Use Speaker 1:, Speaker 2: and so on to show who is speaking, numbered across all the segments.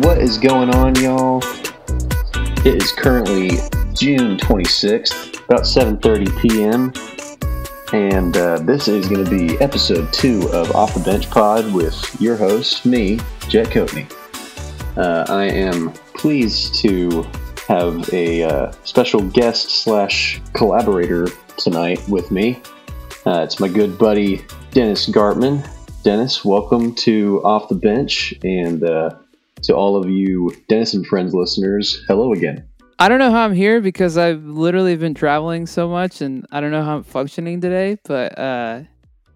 Speaker 1: What is going on, y'all? It is currently June 26th, about 7:30 p.m., and uh, this is going to be episode two of Off the Bench Pod with your host, me, Jet Coatney. Uh, I am pleased to have a uh, special guest slash collaborator tonight with me. Uh, it's my good buddy Dennis Gartman. Dennis, welcome to Off the Bench, and uh, to all of you Dennis and Friends listeners, hello again.
Speaker 2: I don't know how I'm here because I've literally been traveling so much and I don't know how I'm functioning today, but uh,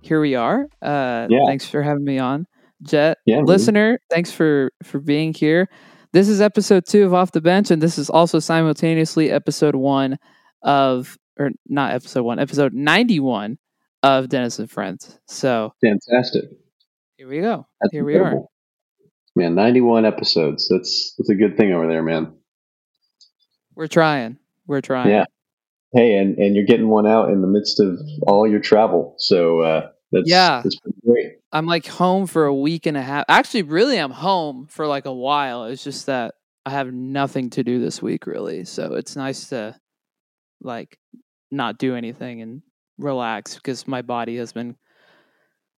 Speaker 2: here we are. Uh,
Speaker 1: Yeah.
Speaker 2: Thanks for having me on. Jet,
Speaker 1: Yeah, man.
Speaker 2: listener, thanks for, for being here. This is episode two of Off the Bench, and this is also simultaneously episode one of, or not episode one, episode 91 of Dennis and Friends. So
Speaker 1: Fantastic.
Speaker 2: here we go.
Speaker 1: That's
Speaker 2: Here we are.
Speaker 1: Man, 91 episodes. That's that's a good thing over there, man.
Speaker 2: We're trying. We're trying.
Speaker 1: Yeah. Hey, and and you're getting one out in the midst of all your travel. So uh that's
Speaker 2: Yeah.
Speaker 1: that's pretty great.
Speaker 2: I'm like home for a week and a half. Actually, really, I'm home for like a while. It's just that I have nothing to do this week, really. So it's nice to like not do anything and relax because my body has been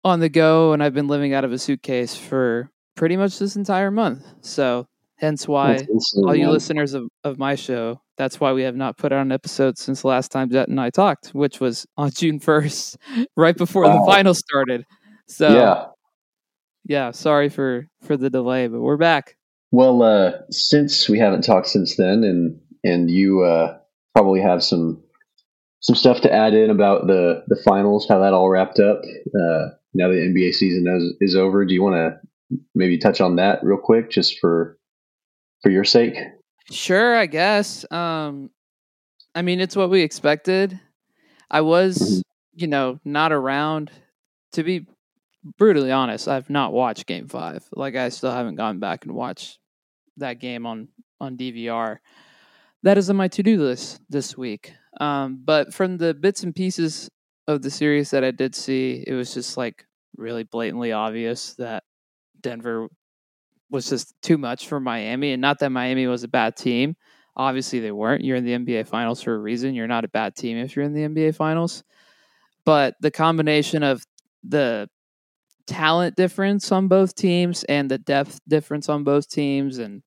Speaker 2: on the go and I've been living out of a suitcase for pretty much this entire month. So hence why all you listeners of, of my show, that's why we have not put out an episode since the last time Jet and I talked, which was on June 1st, right before
Speaker 1: Wow.
Speaker 2: the final started. So
Speaker 1: yeah.
Speaker 2: yeah, sorry for for the delay, but we're back.
Speaker 1: Well, uh since we haven't talked since then and and you uh probably have some some stuff to add in about the the finals, how that all wrapped up. Uh now the NBA season is, is over. Do you want to maybe touch on that real quick just for for your sake?
Speaker 2: Sure, I guess. Um I mean, it's what we expected. I was,
Speaker 1: Mhm.
Speaker 2: you know, not around to be brutally honest. I've not watched game 5. Like I still haven't gone back and watched that game on on DVR. That is on my to-do list this week. Um but from the bits and pieces of the series that I did see, it was just like really blatantly obvious that Denver was just too much for Miami. And not that Miami was a bad team. Obviously, they weren't. You're in the NBA Finals for a reason. You're not a bad team if you're in the NBA Finals. But the combination of the talent difference on both teams and the depth difference on both teams, and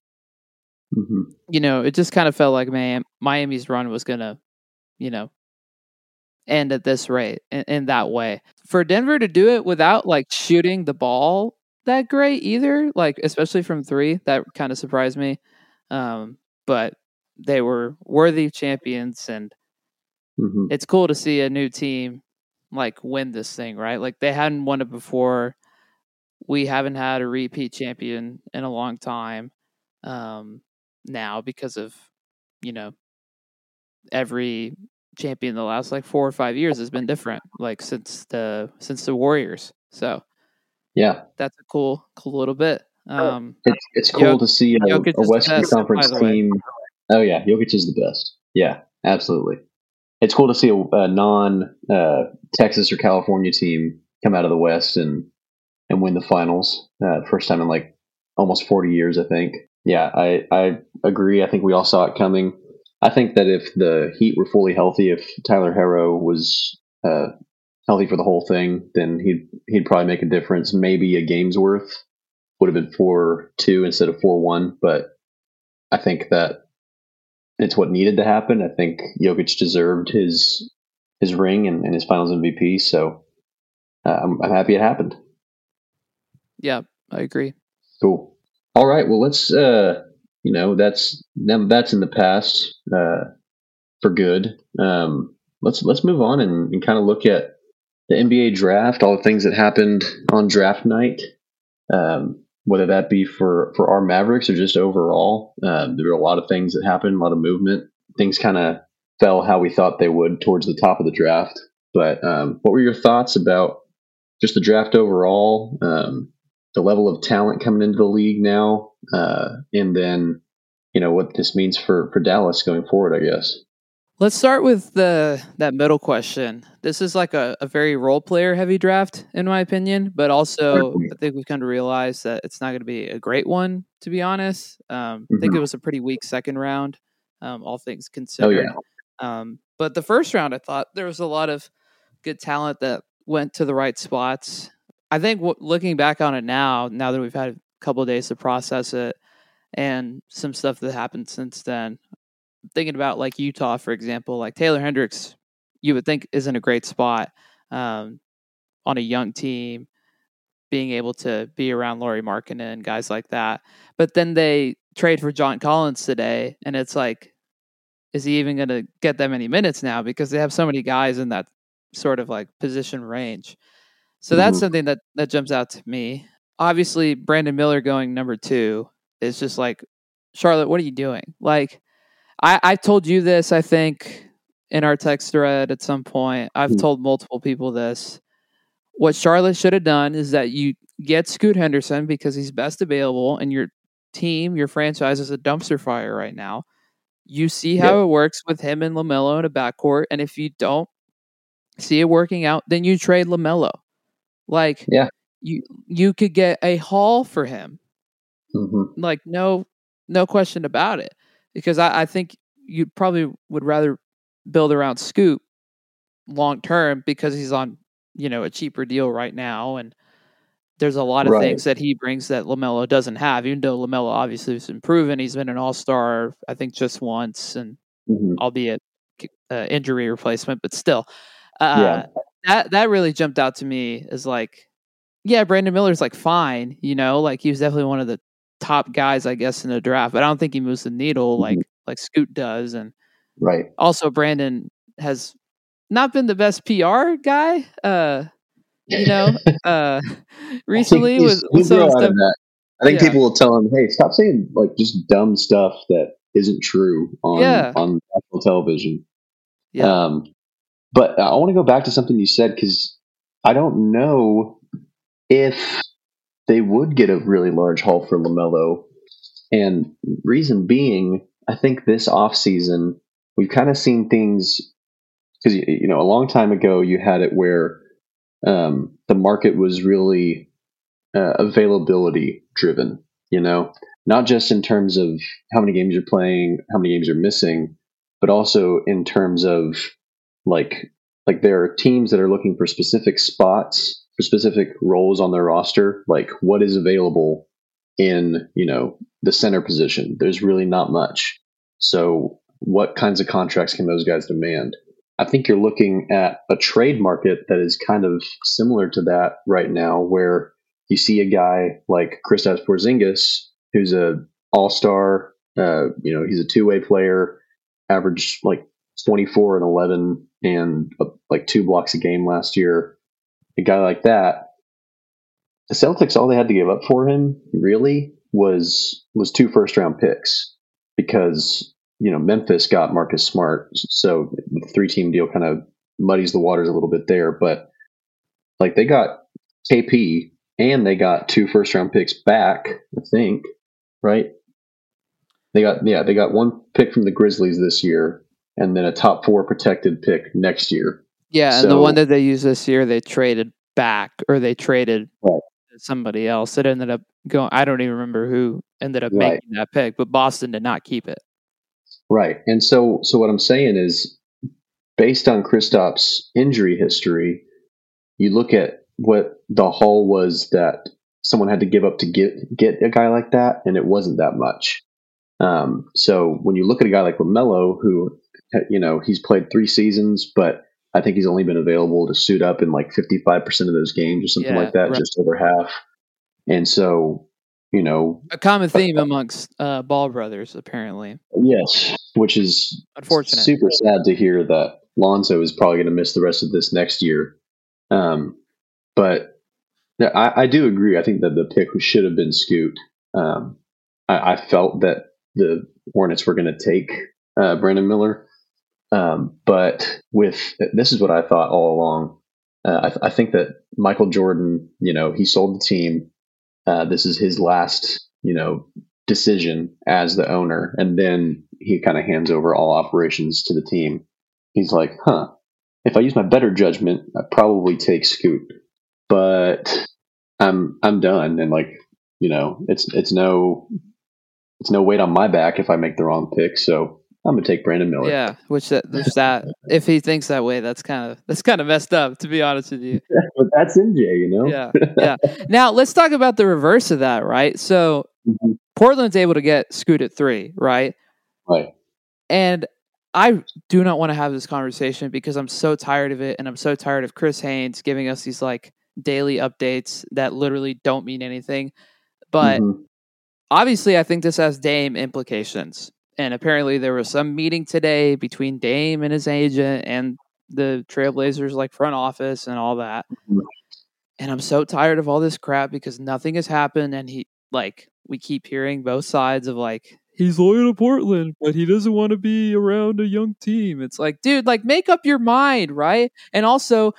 Speaker 1: hmm
Speaker 2: you know, it just kind of felt like Miami, Miami's run was gonna, you know, end at this rate in, in that way. For Denver to do it without like shooting the ball that great either, like especially from three, that kind of surprised me. Um, but they were worthy champions, and
Speaker 1: hmm
Speaker 2: it's cool to see a new team like win this thing, right? Like they hadn't won it before. We haven't had a repeat champion in a long time um, now because of you know every champion the last like four or five years has been different, like since the since the Warriors. So
Speaker 1: Yeah.
Speaker 2: that's a cool cool little bit. Um,
Speaker 1: It's it's cool
Speaker 2: Jok-
Speaker 1: to see a,
Speaker 2: Jokic
Speaker 1: a Western
Speaker 2: best,
Speaker 1: Conference team. Oh yeah, Jokic is the best. Yeah, absolutely. It's cool to see a, a non uh, Texas or California team come out of the West and and win the finals. Uh, first time in like almost forty years, I think. Yeah, I I agree. I think we all saw it coming. I think that if the Heat were fully healthy, if Tyler Herro was uh, healthy for the whole thing, then he'd he'd probably make a difference. Maybe a game's worth would have been four two instead of four one, but I think that it's what needed to happen. I think Jokic deserved his his ring and, and his Finals MVP, so uh, I'm, I'm happy it happened.
Speaker 2: yeah, I agree.
Speaker 1: Cool. All right. Well, let's. Uh, you know, that's now that's in the past uh, for good. Um, let's let's move on and, and kind of look at the NBA draft, all the things that happened on draft night. Um, whether that be for for our Mavericks or just overall, um, there were a lot of things that happened, a lot of movement. Things kind of fell how we thought they would towards the top of the draft. But um, what were your thoughts about just the draft overall? Um, the level of talent coming into the league now, uh, and then you know what this means for for Dallas going forward. I guess.
Speaker 2: Let's start with the that middle question. This is like a, a very role player heavy draft, in my opinion, but also I think we've come to realize that it's not going to be a great one, to be honest. Um, mm-hmm. I think it mm-hmm. was a pretty weak second round, um, all things considered. Oh, yeah. Um, but the first round, I thought there was a lot of good talent that went to the right spots. I think w- looking back on it now, now that we've had a couple days to process it and some stuff that happened since then, thinking about like Utah, for example, like Taylor Hendricks, you would think is in a great spot um, on a young team, being able to be around Lauri Markkanen and guys like that. But then they trade for John Collins today, and it's like, is he even going to get that many minutes now? Because they have so many guys in that sort of like position range. So mm-hmm. that's something that that jumps out to me. Obviously, Brandon Miller going number two is just like, Charlotte, what are you doing? Like, I, I told you this, I think, in our text thread at some point. I've mm. told multiple people this. What Charlotte should have done is that you get Scoot Henderson because he's best available, and your team, your franchise is a dumpster fire right now. You see how yep. it works with him and LaMelo in a backcourt, and if you don't see it working out, then you trade LaMelo. Like,
Speaker 1: yeah,
Speaker 2: you you could get a haul for him.
Speaker 1: Mm-hmm.
Speaker 2: Like, no, no question about it because I, I think you probably would rather build around Scoot long term because he's on you know a cheaper deal right now and there's a lot of right. things that he brings that LaMelo doesn't have even though LaMelo obviously has improving he's been an all-star I think just once and mm-hmm. albeit uh, injury replacement but still uh, yeah. that that really jumped out to me as like yeah Brandon Miller's like fine you know like he was definitely one of the top guys, I guess, in the draft. But I don't think he moves the needle like mm-hmm. like Scoot does. And
Speaker 1: right.
Speaker 2: Also, Brandon has not been the best PR guy. Uh, you know, uh, recently with, with some stuff.
Speaker 1: I think yeah. people will tell him, "Hey, stop saying like just dumb stuff that isn't true on yeah. on national television."
Speaker 2: Yeah.
Speaker 1: Um, but I want to go back to something you said because I don't know if they would get a really large haul for LaMelo. And reason being, I think this offseason, we've kind of seen things because, you know, a long time ago, you had it where um, the market was really uh, availability driven, you know, not just in terms of how many games you're playing, how many games you're missing, but also in terms of like, like there are teams that are looking for specific spots specific roles on their roster, like what is available in, you know, the center position. There's really not much. So what kinds of contracts can those guys demand? I think you're looking at a trade market that is kind of similar to that right now, where you see a guy like Kristaps Porzingis, who's a all-star. Uh, you know, he's a two-way player, averaged like 24 and 11 and uh, like two blocks a game last year a guy like that, the Celtics all they had to give up for him really was was two first round picks because you know Memphis got Marcus Smart, so the three team deal kind of muddies the waters a little bit there. But like they got KP and they got two first round picks back, I think, right? They got yeah, they got one pick from the Grizzlies this year, and then a top four protected pick next year.
Speaker 2: Yeah, so, and the one that they used this year, they traded back or they traded right. somebody else. It ended up going. I don't even remember who ended up right. making that pick, but Boston did not keep it.
Speaker 1: Right, and so so what I'm saying is, based on Kristaps' injury history, you look at what the haul was that someone had to give up to get get a guy like that, and it wasn't that much. Um, so when you look at a guy like Lamelo, who you know he's played three seasons, but I think he's only been available to suit up in like 55% of those games or something yeah, like that, right. just over half. And so, you know,
Speaker 2: a common theme amongst uh, Ball brothers, apparently.
Speaker 1: Yes, which is unfortunate. Super sad to hear that Lonzo is probably going to miss the rest of this next year. Um, but I, I, do agree. I think that the pick should have been Scoot. Um, I, I, felt that the Hornets were going to take uh, Brandon Miller um, but with this is what I thought all along. Uh, I, th- I, think that Michael Jordan, you know, he sold the team. Uh, this is his last, you know, decision as the owner, and then he kind of hands over all operations to the team. he's like, huh, if I use my better judgment, I probably take Scoot, but I'm I'm done, and like you know, it's it's no it's no weight on my back if I make the wrong pick. So I'm gonna take Brandon Miller.
Speaker 2: Yeah, which that there's that. If he thinks that way, that's kind of that's kind of messed up, to be honest with you.
Speaker 1: but that's MJ, you know.
Speaker 2: Yeah, yeah. Now let's talk about the reverse of that, right? So
Speaker 1: mm-hmm.
Speaker 2: Portland's able to get Scoot at three, right?
Speaker 1: Right.
Speaker 2: And I do not want to have this conversation because I'm so tired of it, and I'm so tired of Chris Haynes giving us these like daily updates that literally don't mean anything. But mm-hmm. obviously, I think this has Dame implications. And apparently, there was some meeting today between Dame and his agent and the Trailblazers, like front office and all that. And I'm so tired of all this crap because nothing has happened. And he, like, we keep hearing both sides of like, he's loyal to Portland, but he doesn't want to be around a young team. It's like, dude, like, make up your mind, right? And also,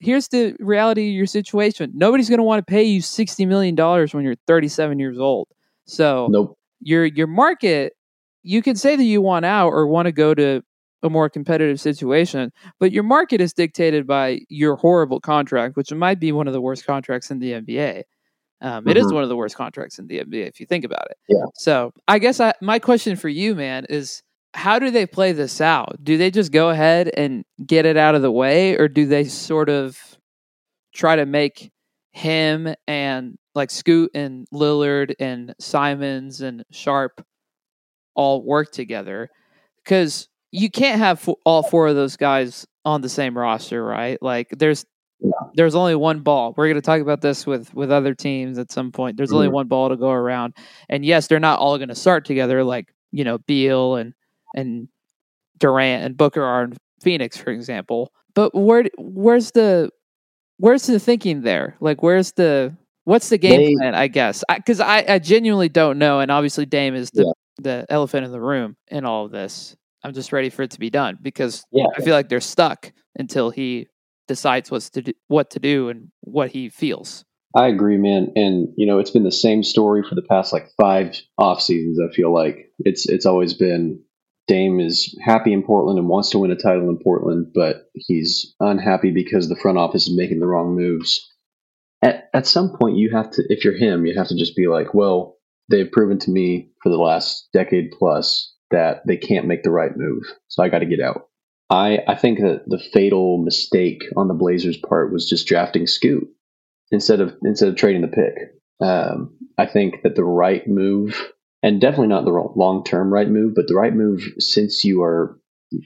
Speaker 2: here's the reality of your situation. Nobody's going to want to pay you sixty million dollars when you're 37 years old. So
Speaker 1: nope.
Speaker 2: your your market, you can say that you want out or want to go to a more competitive situation, but your market is dictated by your horrible contract, which might be one of the worst contracts in the NBA. Um, mm-hmm. it is mm-hmm. one of the worst contracts in the NBA if you think about it.
Speaker 1: Yeah.
Speaker 2: So I guess I, my question for you, man, is how do they play this out? Do they just go ahead and get it out of the way, or do they sort of try to make him and like Scoot and Lillard and Simons and Sharpe all work together? Because you can't have all four of those guys on the same roster, right? Like there's there's only one ball. We're going to talk about this with with other teams at some point. There's mm-hmm. only one ball to go around, and yes, they're not all going to start together. Like you know, Beal and and Durant and Booker are in Phoenix, for example. But where where's the where's the thinking there? Like, where's the what's the game they, plan? I guess because I, I, I, genuinely don't know, and obviously Dame is the yeah. The elephant in the room in all of this. I'm just ready for it to be done because
Speaker 1: yeah.
Speaker 2: I feel like they're stuck until he decides what's to do, what to do and what he feels.
Speaker 1: I agree, man. And you know, it's been the same story for the past like five off seasons. I feel like it's it's always been Dame is happy in Portland and wants to win a title in Portland, but he's unhappy because the front office is making the wrong moves. At, at some point, you have to, if you're him, you have to just be like, well, they've proven to me for the last decade plus that they can't make the right move. So I got to get out. I, I think that the fatal mistake on the Blazers' part was just drafting Scoot instead of instead of trading the pick. Um, I think that the right move and definitely not the long term right move, but the right move since you are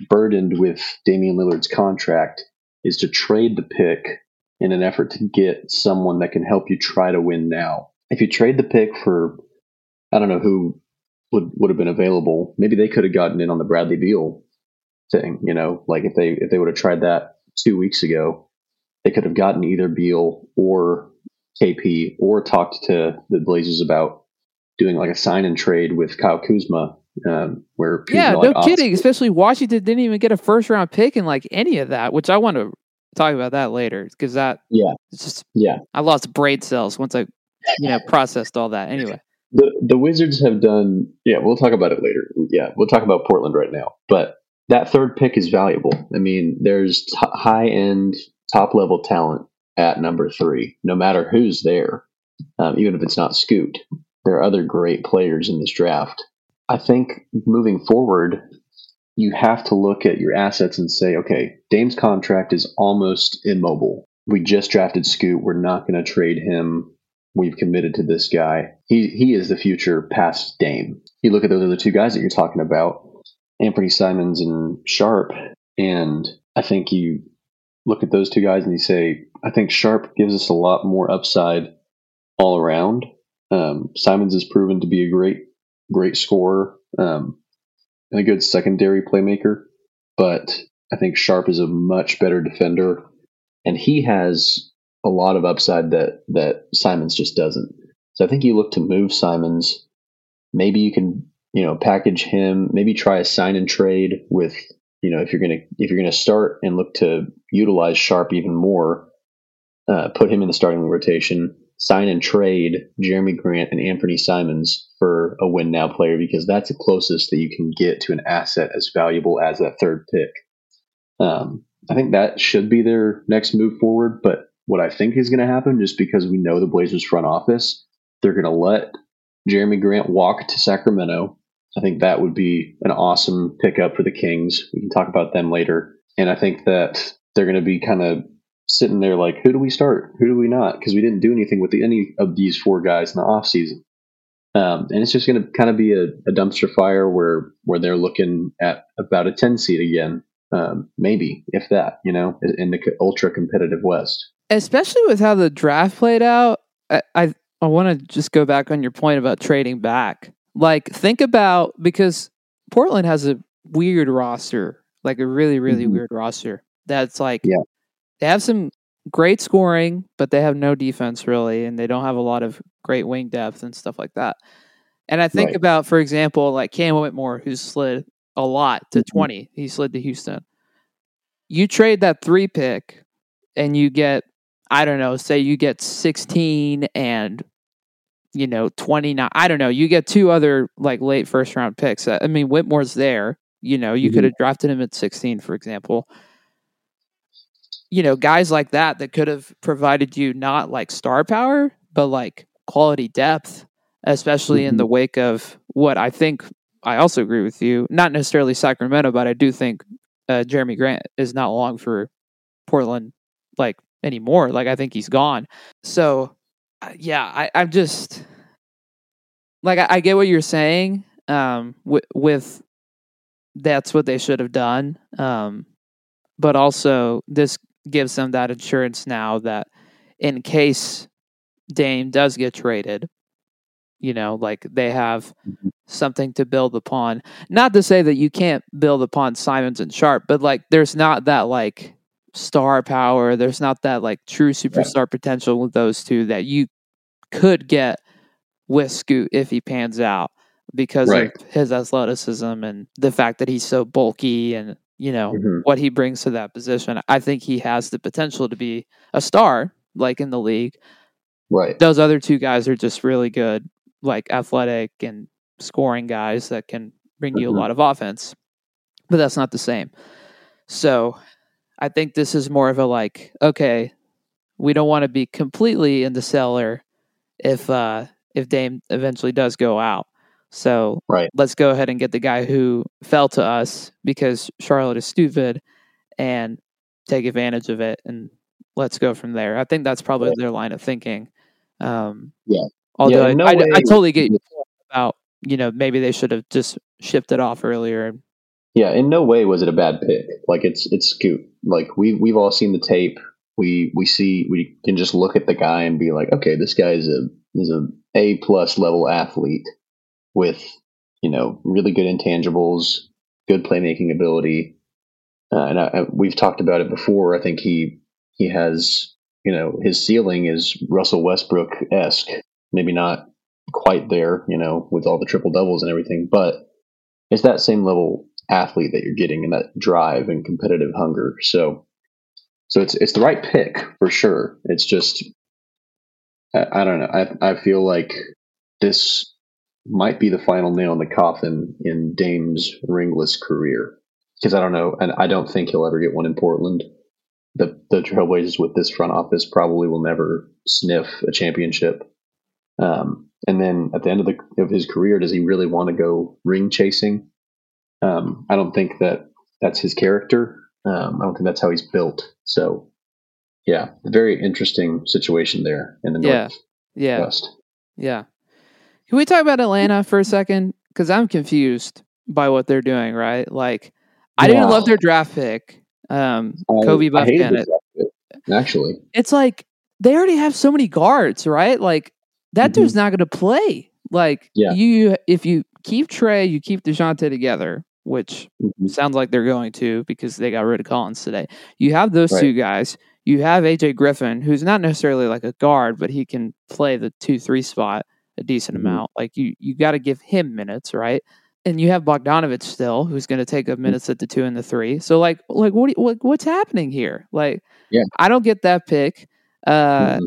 Speaker 1: burdened with Damian Lillard's contract is to trade the pick in an effort to get someone that can help you try to win now. If you trade the pick for, I don't know who would would have been available, maybe they could have gotten in on the Bradley Beal thing. You know, like if they if they would have tried that two weeks ago, they could have gotten either Beal or KP or talked to the Blazers about doing like a sign and trade with Kyle Kuzma, um, where
Speaker 2: yeah, no like, kidding. Especially Washington didn't even get a first round pick in like any of that, which I want to talk about that later because that
Speaker 1: yeah,
Speaker 2: it's just
Speaker 1: yeah,
Speaker 2: I lost brain cells once I you know processed all that. Anyway,
Speaker 1: the the Wizards have done yeah. We'll talk about it later. Yeah, we'll talk about Portland right now, but that third pick is valuable. I mean, there's t- high end, top level talent at number three, no matter who's there, um, even if it's not Scoot there are other great players in this draft. I think moving forward, you have to look at your assets and say, okay, Dame's contract is almost immobile. We just drafted Scoot. We're not going to trade him. We've committed to this guy. He he is the future past Dame. You look at those other two guys that you're talking about, Anthony Simons and Sharpe, and I think you look at those two guys and you say, I think Sharpe gives us a lot more upside all around um, Simons has proven to be a great, great scorer um, and a good secondary playmaker, but I think Sharpe is a much better defender, and he has a lot of upside that that Simons just doesn't. So I think you look to move Simons. Maybe you can, you know, package him. Maybe try a sign and trade with, you know, if you're gonna if you're gonna start and look to utilize Sharpe even more, uh, put him in the starting rotation sign and trade Jerami Grant and Anthony Simons for a win now player because that's the closest that you can get to an asset as valuable as that third pick. Um, I think that should be their next move forward. But what I think is going to happen, just because we know the Blazers front office, they're going to let Jerami Grant walk to Sacramento. I think that would be an awesome pickup for the Kings. We can talk about them later. And I think that they're going to be kind of sitting there like, who do we start? Who do we not? Because we didn't do anything with the, any of these four guys in the offseason. Um, and it's just going to kind of be a, a, dumpster fire where where they're looking at about a 10 seed again, um, maybe, if that, you know, in the ultra competitive West.
Speaker 2: Especially with how the draft played out. I, I, I want to just go back on your point about trading back. Like, think about because Portland has a weird roster, like a really, really mm-hmm. weird roster that's like,
Speaker 1: yeah.
Speaker 2: they have some great scoring, but they have no defense really, and they don't have a lot of great wing depth and stuff like that. And I think right. about, for example, like Cam Whitmore, who slid a lot to mm-hmm. 20. He slid to Houston. You trade that three pick and you get, I don't know, say you get 16 and, you know, 29. I don't know. You get two other like late first round picks. I mean, Whitmore's there. You know, you mm-hmm. could have drafted him at 16, for example you know, guys like that that could have provided you not like star power, but like quality depth, especially mm-hmm. in the mm-hmm. wake of what I think I also agree with you. Not necessarily Sacramento, but I do think uh, Jerami Grant is not long for Portland like anymore. Like I think he's gone. So uh, yeah, I, I'm just like I, I get what you're saying. Um, with, with that's what they should have done. Um, but also this gives them that insurance now that in case Dame does get traded, you know, like they have mm-hmm. something to build upon. Not to say that you can't build upon Simons and Sharpe, but like there's not that like star power, there's not that like true superstar yeah. potential with those two that you could get with Scoot if he pans out because right. of his athleticism and the fact that he's so bulky and you know mm-hmm. what he brings to that position. I think he has the potential to be a star, like in the league.
Speaker 1: Right.
Speaker 2: Those other two guys are just really good, like athletic and scoring guys that can bring mm-hmm. you a mm-hmm. lot of offense. But that's not the same. So I think this is more of a like, okay, we don't want to be completely in the cellar if uh if Dame eventually does go out. So
Speaker 1: right.
Speaker 2: let's go ahead and get the guy who fell to us because Charlotte is stupid and take advantage of it and let's go from there. I think that's probably right. their line of thinking. Um,
Speaker 1: yeah.
Speaker 2: Although
Speaker 1: yeah, no
Speaker 2: I, I, I, totally get about, you know, maybe they should have just shipped it off earlier.
Speaker 1: Yeah, in no way was it a bad pick. Like it's it's Scoot. Like we we've all seen the tape. We we see we can just look at the guy and be like, okay, this guy is a is a A plus level athlete with you know really good intangibles, good playmaking ability, uh, and I, I, we've talked about it before. I think he he has you know his ceiling is Russell Westbrook esque, maybe not quite there, you know, with all the triple doubles and everything, but it's that same level athlete that you're getting and that drive and competitive hunger. So so it's it's the right pick for sure. It's just I, I don't know. I I feel like this might be the final nail in the coffin in Dame's ringless career. Because I don't know, and I don't think he'll ever get one in Portland. The the Trailblazers with this front office probably will never sniff a championship. Um, and then at the end of the of his career, does he really want to go ring chasing? Um, I don't think that that's his character. Um, I don't think that's how he's built. So, yeah, very interesting situation there in the
Speaker 2: yeah.
Speaker 1: north.
Speaker 2: Yeah. West. Yeah. Can we talk about Atlanta for a second? Because I'm confused by what they're doing. Right, like I didn't love their draft pick, um, Kobe Bufkin
Speaker 1: Actually,
Speaker 2: it's like they already have so many guards, right? Like that mm-hmm. dude's not going to play. Like
Speaker 1: yeah.
Speaker 2: you, if you keep Trae, you keep Dejounte together, which mm-hmm. sounds like they're going to because they got rid of Collins today. You have those right. two guys. You have AJ Griffin, who's not necessarily like a guard, but he can play the two three spot a decent mm-hmm. amount. Like you, you got to give him minutes, right? And you have Bogdanovich still, who's going to take up mm-hmm. minutes at the two and the three. So like, like what, what what's happening here? Like,
Speaker 1: yeah,
Speaker 2: I don't get that pick. Uh, mm-hmm.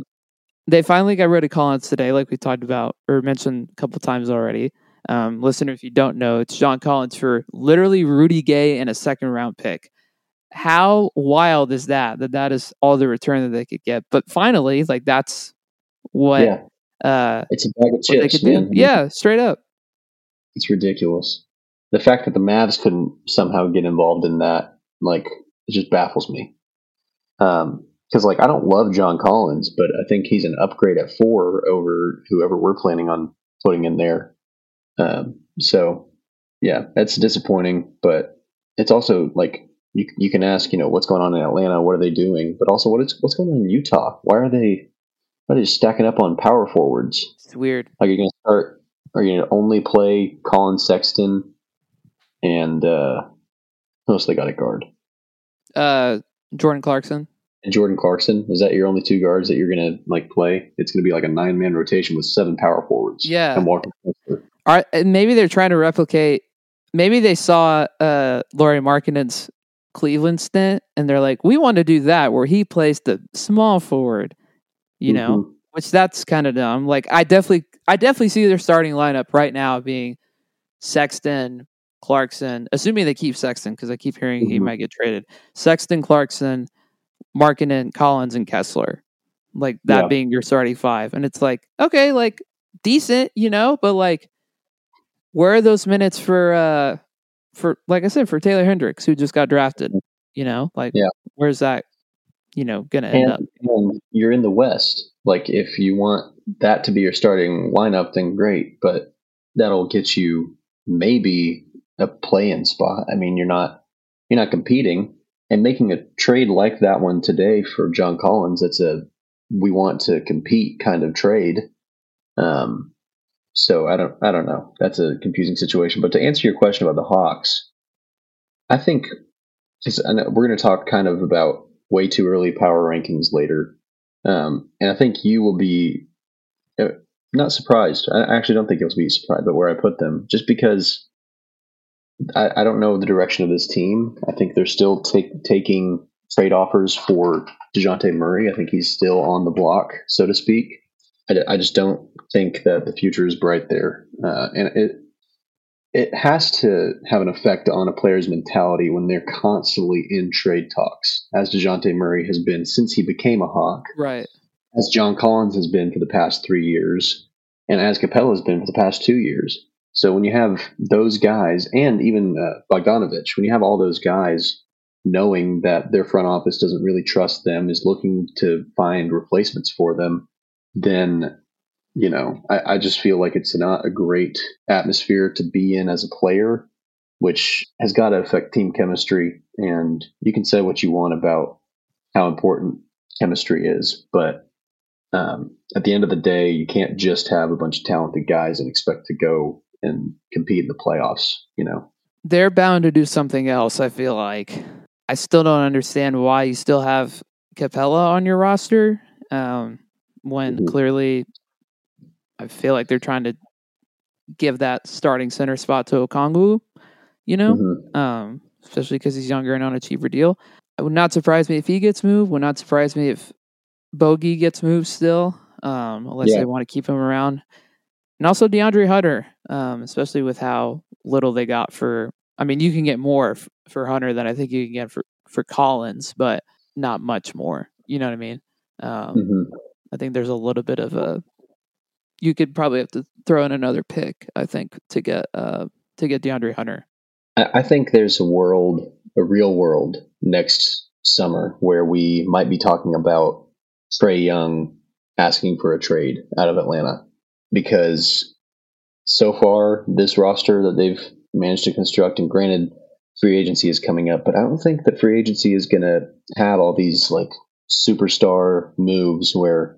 Speaker 2: They finally got rid of Collins today, like we talked about or mentioned a couple times already. Um, listener, if you don't know, it's John Collins for literally Rudy Gay and a second round pick. how wild is that? That that is all the return that they could get. But finally, like that's what
Speaker 1: yeah,
Speaker 2: uh
Speaker 1: it's a bag of chips, man.
Speaker 2: Yeah, straight up.
Speaker 1: it's ridiculous. The fact that the Mavs couldn't somehow get involved in that, like, it just baffles me. Um, because like I don't love John Collins, but I think he's an upgrade at four over whoever we're planning on putting in there. Um, so yeah, that's disappointing, but it's also like you you can ask, you know, what's going on in Atlanta? What are they doing? But also, what is what's going on in Utah? Why are they why are they stacking up on power forwards?
Speaker 2: It's weird.
Speaker 1: Like, are you going to start? Are you going to only play Collin Sexton and uh, who else they got a guard?
Speaker 2: Uh Jordan Clarkson.
Speaker 1: And Jordan Clarkson. Is that your only two guards that you're going to like play? It's going to be like a nine man rotation with seven power forwards.
Speaker 2: Yeah.
Speaker 1: And Walker.
Speaker 2: Are and maybe they're trying to replicate. Maybe they saw uh, Lauri Markkanen's Cleveland stint, and they're like, "We want to do that where he plays the small forward." You know,
Speaker 1: Mhm.
Speaker 2: which that's kind of dumb. Like, I definitely, I definitely see their starting lineup right now being Sexton, Clarkson, assuming they keep Sexton because I keep hearing he
Speaker 1: Mhm.
Speaker 2: might get traded. Sexton, Clarkson, Markkanen, Collins, and Kessler. Like that
Speaker 1: Yeah.
Speaker 2: being your starting five, and it's like okay, like decent, you know, but like where are those minutes for uh for like I said for Taylor Hendricks who just got drafted? You know, like
Speaker 1: Yeah.
Speaker 2: where's that? You know, gonna end up?
Speaker 1: and you're in the West. Like, if you want that to be your starting lineup, then great. But that'll get you maybe a play-in spot. I mean, you're not you're not competing and making a trade like that one today for John Collins. It's a we want to compete kind of trade. Um, so I don't I don't know. That's a confusing situation. But to answer your question about the Hawks, I think we're going to talk kind of about way too early power rankings later, um, and I think you will be uh, not surprised. I actually don't think you'll be surprised, but where I put them, just because I, I don't know the direction of this team. I think they're still take, taking trade offers for Dejounte Murray. I think he's still on the block, so to speak. I, I just don't think that the future is bright there, uh, and it it has to have an effect on a player's mentality when they're constantly in trade talks, as Dejounte Murray has been since he became a Hawk,
Speaker 2: Right.
Speaker 1: as John Collins has been for the past three years, and as Capela has been for the past two years. So when you have those guys, and even uh, Bogdanovich, when you have all those guys knowing that their front office doesn't really trust them, is looking to find replacements for them, then you know, I, I just feel like it's not a great atmosphere to be in as a player, which has got to affect team chemistry. And you can say what you want about how important chemistry is, but um, at the end of the day, you can't just have a bunch of talented guys and expect to go and compete in the playoffs. You know,
Speaker 2: They're bound to do something else, I feel like. I still don't understand why you still have Capela on your roster um, when
Speaker 1: Mhm.
Speaker 2: clearly I feel like they're trying to give that starting center spot to Okongwu, you know,
Speaker 1: Mhm.
Speaker 2: um, especially because he's younger and on a cheaper deal. It would not surprise me if he gets moved. Would not surprise me if Bogey gets moved still, um, unless
Speaker 1: Yeah.
Speaker 2: they want to keep him around. And also DeAndre Hunter, um, especially with how little they got for. I mean, you can get more f- for Hunter than I think you can get for for Collins, but not much more. You know what I mean? Um,
Speaker 1: Mhm.
Speaker 2: I think there's a little bit of a. You could probably have to throw in another pick. I think to get uh to get DeAndre Hunter.
Speaker 1: I think there's a world, a real world next summer where we might be talking about Trae Young asking for a trade out of Atlanta because so far this roster that they've managed to construct, and granted, free agency is coming up, but I don't think that free agency is going to have all these like superstar moves where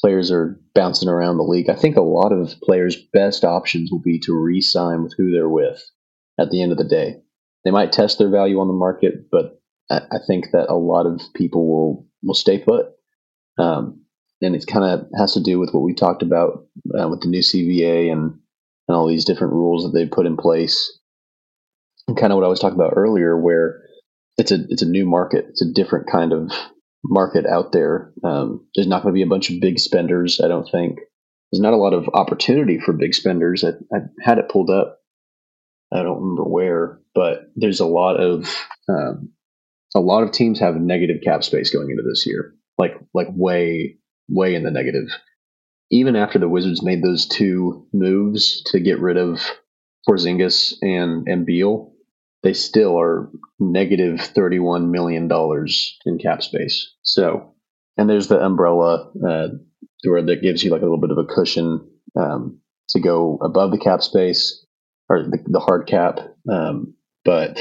Speaker 1: players are bouncing around the league. I think a lot of players' best options will be to re-sign with who they're with at the end of the day. They might test their value on the market, but I, think that a lot of people will will stay put. Um, and it kind of has to do with what we talked about uh, with the new CBA and and all these different rules that they put in place. And kind of what I was talking about earlier, where it's a it's a new market. It's a different kind of market out there. Um, there's not going to be a bunch of big spenders. I don't think there's not a lot of opportunity for big spenders. I, I had it pulled up. I don't remember where, but there's a lot of um, a lot of teams have negative cap space going into this year, like like way way in the negative. Even after the Wizards made those two moves to get rid of Porzingis and and Beal, they still are negative negative thirty one million dollars in cap space. So, and there's the umbrella uh, where that gives you like a little bit of a cushion um, to go above the cap space or the, the hard cap. Um, but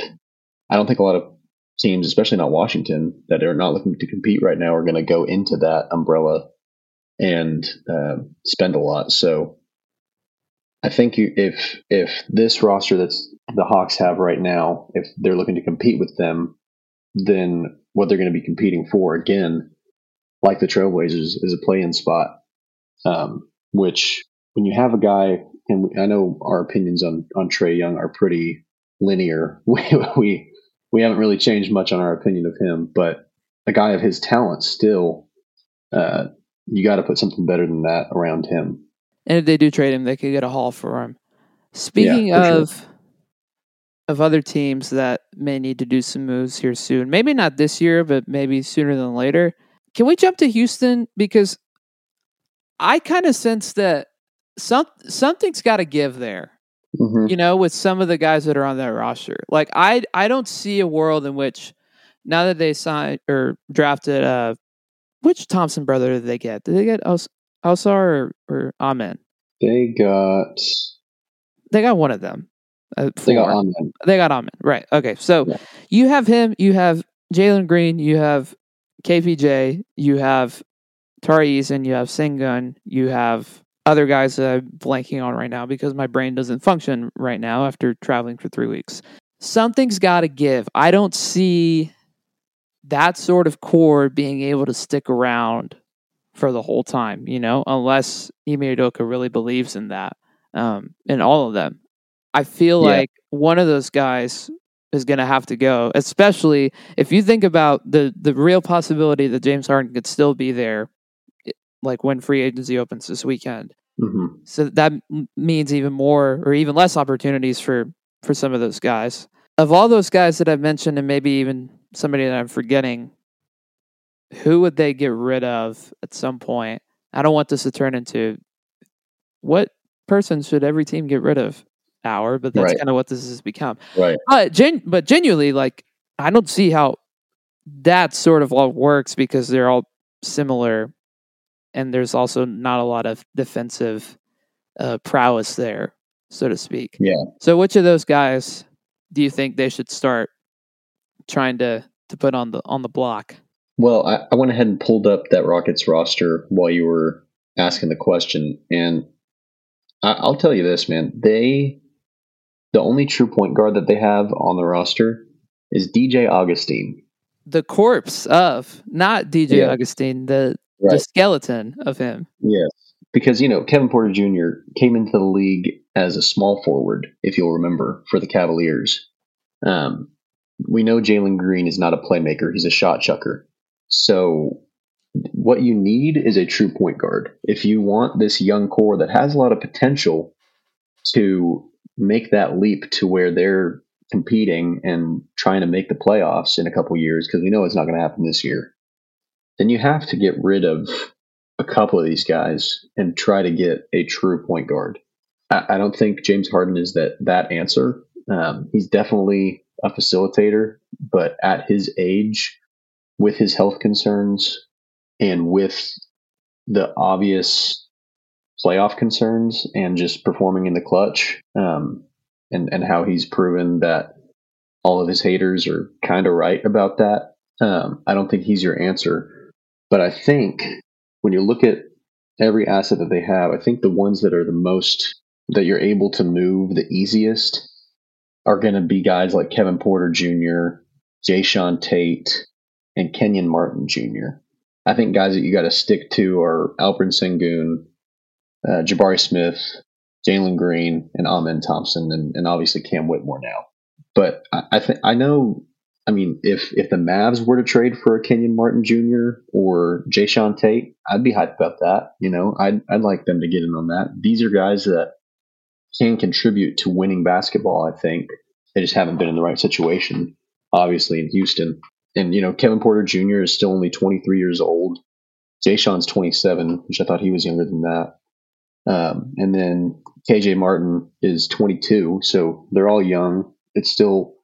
Speaker 1: I don't think a lot of teams, especially not Washington, that are not looking to compete right now, are going to go into that umbrella and uh, spend a lot. So I think you, if if this roster that's the Hawks have right now, if they're looking to compete with them, then what they're going to be competing for again, like the Trailblazers, is a play-in spot. Um, which when you have a guy, and I know our opinions on on Trae Young are pretty linear. We we we haven't really changed much on our opinion of him, but a guy of his talent still, uh, you got to put something better than that around him.
Speaker 2: And if they do trade him, they could get a haul for him. Speaking yeah, of sure. of other teams that may need to do some moves here soon, maybe not this year, but maybe sooner than later. Can we jump to Houston because I kind of sense that some something's got to give there. Mm-hmm. You know, with some of the guys that are on that roster, like I I don't see a world in which now that they signed or drafted uh which Thompson brother did they get? Did they get Ausar or, or Amen?
Speaker 1: They got.
Speaker 2: They got one of them.
Speaker 1: Uh, they got Amen.
Speaker 2: They got Amen. Right. Okay. So yeah. you have him. You have Jalen Green. You have KPJ. You have Tari Eason. You have Sengun. You have other guys that I'm blanking on right now because my brain doesn't function right now after traveling for three weeks. Something's got to give. I don't see that sort of core being able to stick around for the whole time, you know, unless Ime Udoka really believes in that, um, in all of them. I feel yeah. like one of those guys is going to have to go, especially if you think about the the real possibility that James Harden could still be there, like when free agency opens this weekend. Mm-hmm. So that means even more or even less opportunities for for some of those guys. Of all those guys that I've mentioned, and maybe even somebody that I'm forgetting, who would they get rid of at some point? I don't want this to turn into what person should every team get rid of? Our, but that's right. kind of what this has become.
Speaker 1: Right.
Speaker 2: But gen- but genuinely, like I don't see how that sort of all works because they're all similar, and there's also not a lot of defensive uh, prowess there, so to speak.
Speaker 1: Yeah.
Speaker 2: So which of those guys do you think they should start trying to to put on the on the block?
Speaker 1: Well, I, I went ahead and pulled up that Rockets roster while you were asking the question, and I, I'll tell you this, man. They the only true point guard that they have on the roster is DJ Augustine.
Speaker 2: The corpse of not DJ yeah. Augustin, the right. the skeleton of him.
Speaker 1: Yes, because you know Kevin Porter Jr. came into the league as a small forward, if you'll remember, for the Cavaliers. Um, we know Jalen Green is not a playmaker; he's a shot chucker. So, what you need is a true point guard. If you want this young core that has a lot of potential to make that leap to where they're competing and trying to make the playoffs in a couple years, because we know it's not going to happen this year, then you have to get rid of a couple of these guys and try to get a true point guard. I, I don't think James Harden is that that answer. Um, he's definitely a facilitator, but at his age, with his health concerns and with the obvious playoff concerns and just performing in the clutch, um, and and how he's proven that all of his haters are kind of right about that. Um, I don't think he's your answer, but I think when you look at every asset that they have, I think the ones that are the most that you're able to move the easiest are going to be guys like Kevin Porter Jr., Jae'Sean Tate, and Kenyon Martin Jr. I think guys that you got to stick to are Alperen Sengun, uh, Jabari Smith, Jalen Green, and Amen Thompson, and, and obviously Cam Whitmore now. But I, I think I know. I mean, if if the Mavs were to trade for a Kenyon Martin Jr. or Jae'Sean Tate, I'd be hyped about that. You know, I'd I'd like them to get in on that. These are guys that can contribute to winning basketball. I think they just haven't been in the right situation, obviously in Houston. And you know Kevin Porter Jr. is still only 23 years old. Jae'Sean's 27, which I thought he was younger than that. Um, and then KJ Martin is 22, so they're all young. It's still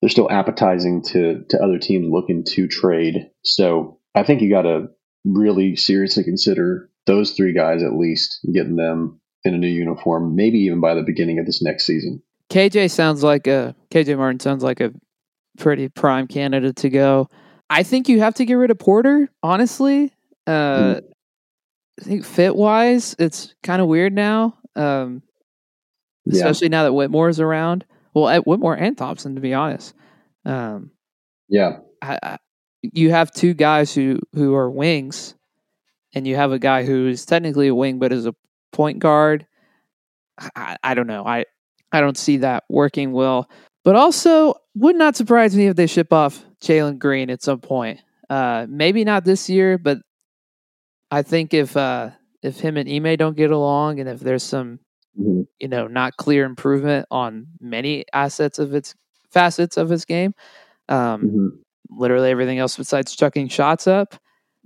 Speaker 1: they're still appetizing to to other teams looking to trade. So I think you got to really seriously consider those three guys at least, getting them in a new uniform, maybe even by the beginning of this next season.
Speaker 2: KJ sounds like a KJ Martin sounds like a pretty prime candidate to go. I think you have to get rid of Porter, honestly. Uh, mm. I think fit wise, it's kind of weird now, um, especially yeah. now that Whitmore's around. Well, at Whitmore and Thompson, to be honest. Um,
Speaker 1: yeah,
Speaker 2: I, I, you have two guys who who are wings, and you have a guy who is technically a wing but is a point guard. I, I don't know. I I don't see that working well. But also, would not surprise me if they ship off Jalen Green at some point. Uh, maybe not this year, but I think if uh, if him and Ime don't get along, and if there's some mm-hmm. you know not clear improvement on many assets of its facets of his game, um, mm-hmm. literally everything else besides chucking shots up,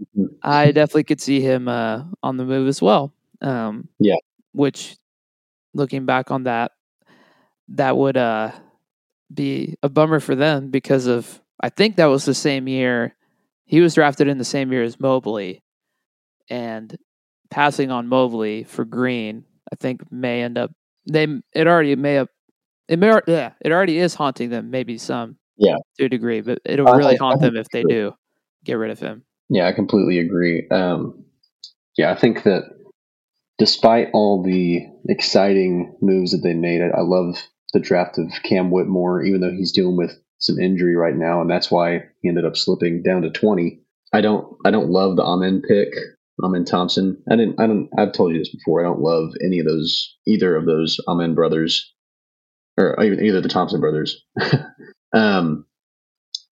Speaker 2: mm-hmm. I definitely could see him uh, on the move as well. Um,
Speaker 1: yeah,
Speaker 2: which looking back on that, that would uh, be a bummer for them because of I think that was the same year he was drafted in the same year as Mobley, and passing on Mobley for Green, I think may end up they it already may have it may yeah it already is haunting them maybe some
Speaker 1: yeah
Speaker 2: to a degree, but it'll really haunt them if they do get rid of him.
Speaker 1: Yeah, I completely agree. Um, yeah, I think that despite all the exciting moves that they made, I, I love the draft of Cam Whitmore, even though he's dealing with some injury right now, and that's why he ended up slipping down to twenty. I don't I don't love the Amen pick. Amen Thompson. I didn't I don't I've told you this before. I don't love any of those either of those Amen brothers or either the Thompson brothers. um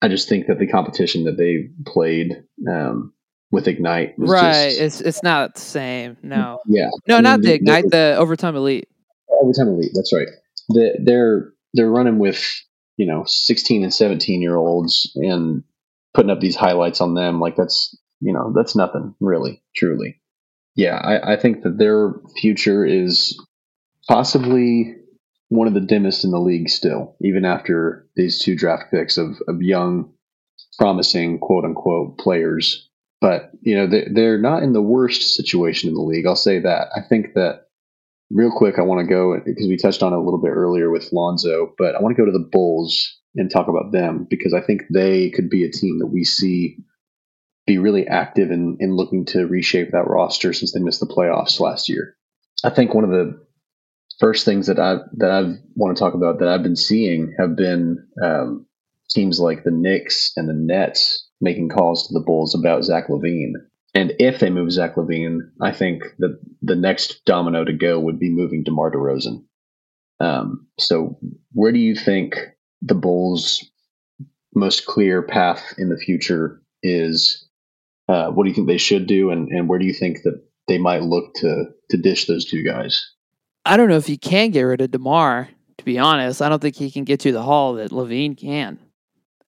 Speaker 1: I just think that the competition that they played um with Ignite
Speaker 2: right.
Speaker 1: Just,
Speaker 2: it's it's not the same. No.
Speaker 1: Yeah.
Speaker 2: No, I mean, not the Ignite, the Overtime Elite.
Speaker 1: Overtime Elite. That's right they're they're running with you know 16 and 17 year olds and putting up these highlights on them. Like that's you know that's nothing really truly. Yeah I, I think that their future is possibly one of the dimmest in the league still even after these two draft picks of, of young promising quote unquote players. But you know they're, they're not in the worst situation in the league i'll say that. I think that real quick, I want to go because we touched on it a little bit earlier with Lonzo, but I want to go to the Bulls and talk about them because I think they could be a team that we see be really active in, in looking to reshape that roster since they missed the playoffs last year. I think one of the first things that I that I want to talk about that I've been seeing have been um, teams like the Knicks and the Nets making calls to the Bulls about Zach LaVine. And if they move Zach LaVine, I think that the next domino to go would be moving DeMar DeRozan. Um, so, where do you think the Bulls' most clear path in the future is? Uh, what do you think they should do, and, and where do you think that they might look to to dish those two guys?
Speaker 2: I don't know if he can get rid of Demar. To be honest, I don't think he can get you the haul that LaVine can.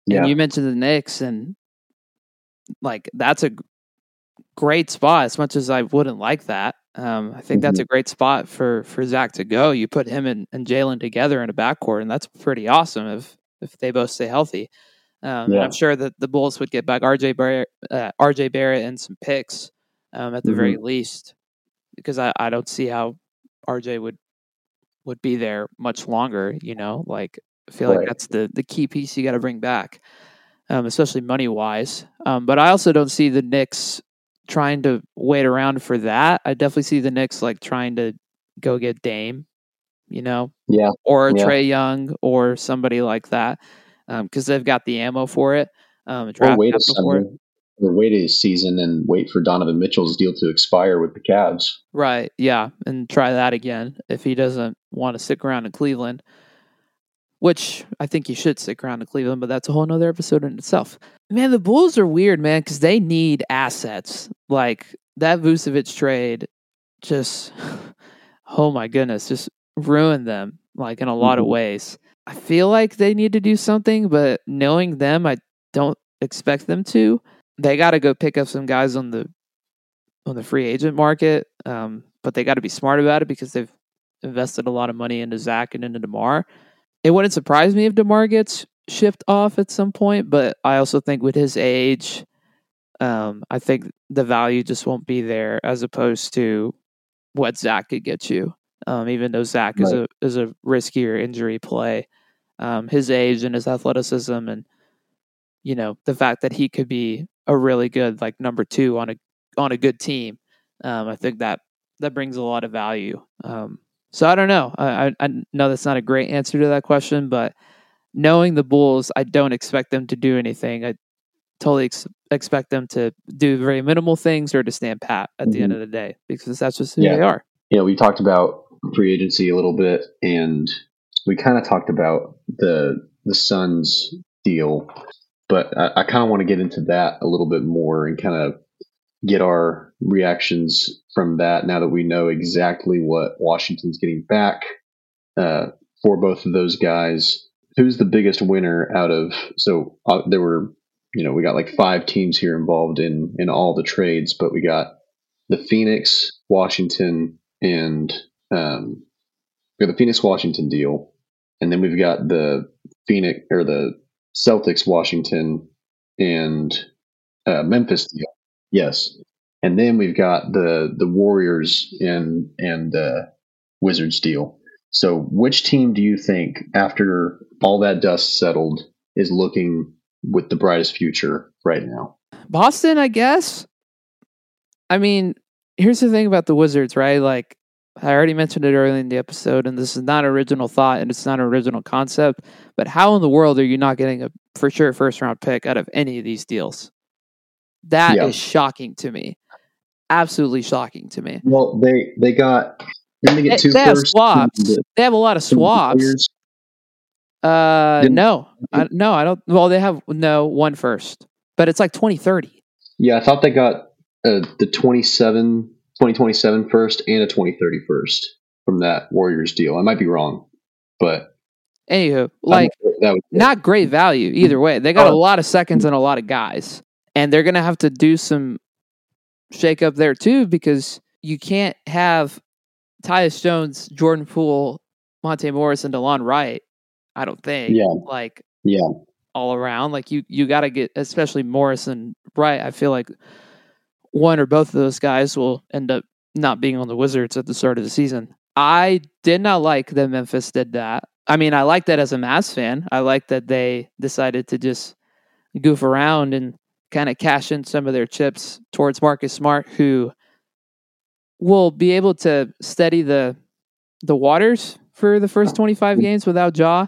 Speaker 2: Yeah. And you mentioned the Knicks, and like that's a great spot. As much as I wouldn't like that, um, I think mm-hmm. that's a great spot for for Zach to go. You put him and, and Jalen together in a backcourt, and that's pretty awesome if if they both stay healthy. Um, yeah. I'm sure that the Bulls would get back RJ Barrett, uh, RJ Barrett, and some picks um, at the mm-hmm. very least, because I, I don't see how RJ would would be there much longer. You know, like I feel right. like that's the the key piece you got to bring back, um, especially money wise. Um, but I also don't see the Knicks trying to wait around for that. I definitely see the Knicks like trying to go get Dame, you know,
Speaker 1: yeah,
Speaker 2: or
Speaker 1: yeah.
Speaker 2: Trae Young or somebody like that, because um, they've got the ammo for it. Um,
Speaker 1: or wait a summer, or wait a season and wait for Donovan Mitchell's deal to expire with the Cavs.
Speaker 2: Right. Yeah, and try that again if he doesn't want to stick around in Cleveland which I think you should stick around in Cleveland, but that's a whole nother episode in itself. Man, the Bulls are weird, man, because they need assets. Like that Vucevic trade just, oh my goodness, just ruined them, like in a lot mm-hmm. of ways. I feel like they need to do something, but knowing them, I don't expect them to. They got to go pick up some guys on the on the free agent market, um, but they got to be smart about it because they've invested a lot of money into Zach and into Demar. It wouldn't surprise me if Demar gets shipped off at some point, but I also think with his age, um, I think the value just won't be there as opposed to what Zach could get you. Um, even though Zach right. is a is a riskier injury play, um, his age and his athleticism, and you know the fact that he could be a really good like number two on a on a good team, um, I think that that brings a lot of value. Um, so I don't know. I, I know that's not a great answer to that question, but knowing the Bulls, I don't expect them to do anything. I totally ex- expect them to do very minimal things or to stand pat at mm-hmm. the end mm-hmm. of the day because that's just who yeah. they are.
Speaker 1: You know, we talked about free agency a little bit, and we kind of talked about the the Suns deal, but I, I kind of want to get into that a little bit more and kind of get our reactions from that now that we know exactly what Washington's getting back uh, for both of those guys. Who's the biggest winner out of? So uh, there were you know, we got like five teams here involved in in all the trades, but we got the Phoenix, Washington, and um, the Phoenix Washington deal, and then we've got the Phoenix or the Celtics Washington and uh, Memphis deal. Yes, and then we've got the the Warriors and and uh, Wizards deal. So, which team do you think, after all that dust settled, is looking with the brightest future right now?
Speaker 2: Boston, I guess. I mean, here's the thing about the Wizards, right? Like I already mentioned it early in the episode, and this is not original thought and it's not an original concept. But how in the world are you not getting a for sure first round pick out of any of these deals? That yeah. is shocking to me. Absolutely shocking to me.
Speaker 1: Well, they they got they,
Speaker 2: get two they have swaps. They have a lot of swaps. Uh, Didn't, no, I, no, I don't. Well, they have no one first, but it's like 2030.
Speaker 1: Yeah, I thought they got uh, the 27, 2027 first and a 2030 first from that Warriors deal. I might be wrong, but
Speaker 2: anywho, like that was not great value either way. They got a oh. lot of seconds and a lot of guys, and they're gonna have to do some shake up there too because you can't have Tyus Jones, Jordan Poole, Monte Morris, and Delon Wright I don't think.
Speaker 1: Yeah.
Speaker 2: Like
Speaker 1: yeah,
Speaker 2: all around. Like you you got to get especially Morris and Wright. I feel like one or both of those guys will end up not being on the Wizards at the start of the season. I did not like that Memphis did that. I mean, I like that as a Mavs fan. I like that they decided to just goof around and kind of cash in some of their chips towards Marcus Smart, who will be able to steady the the waters for the first 25 games without Ja.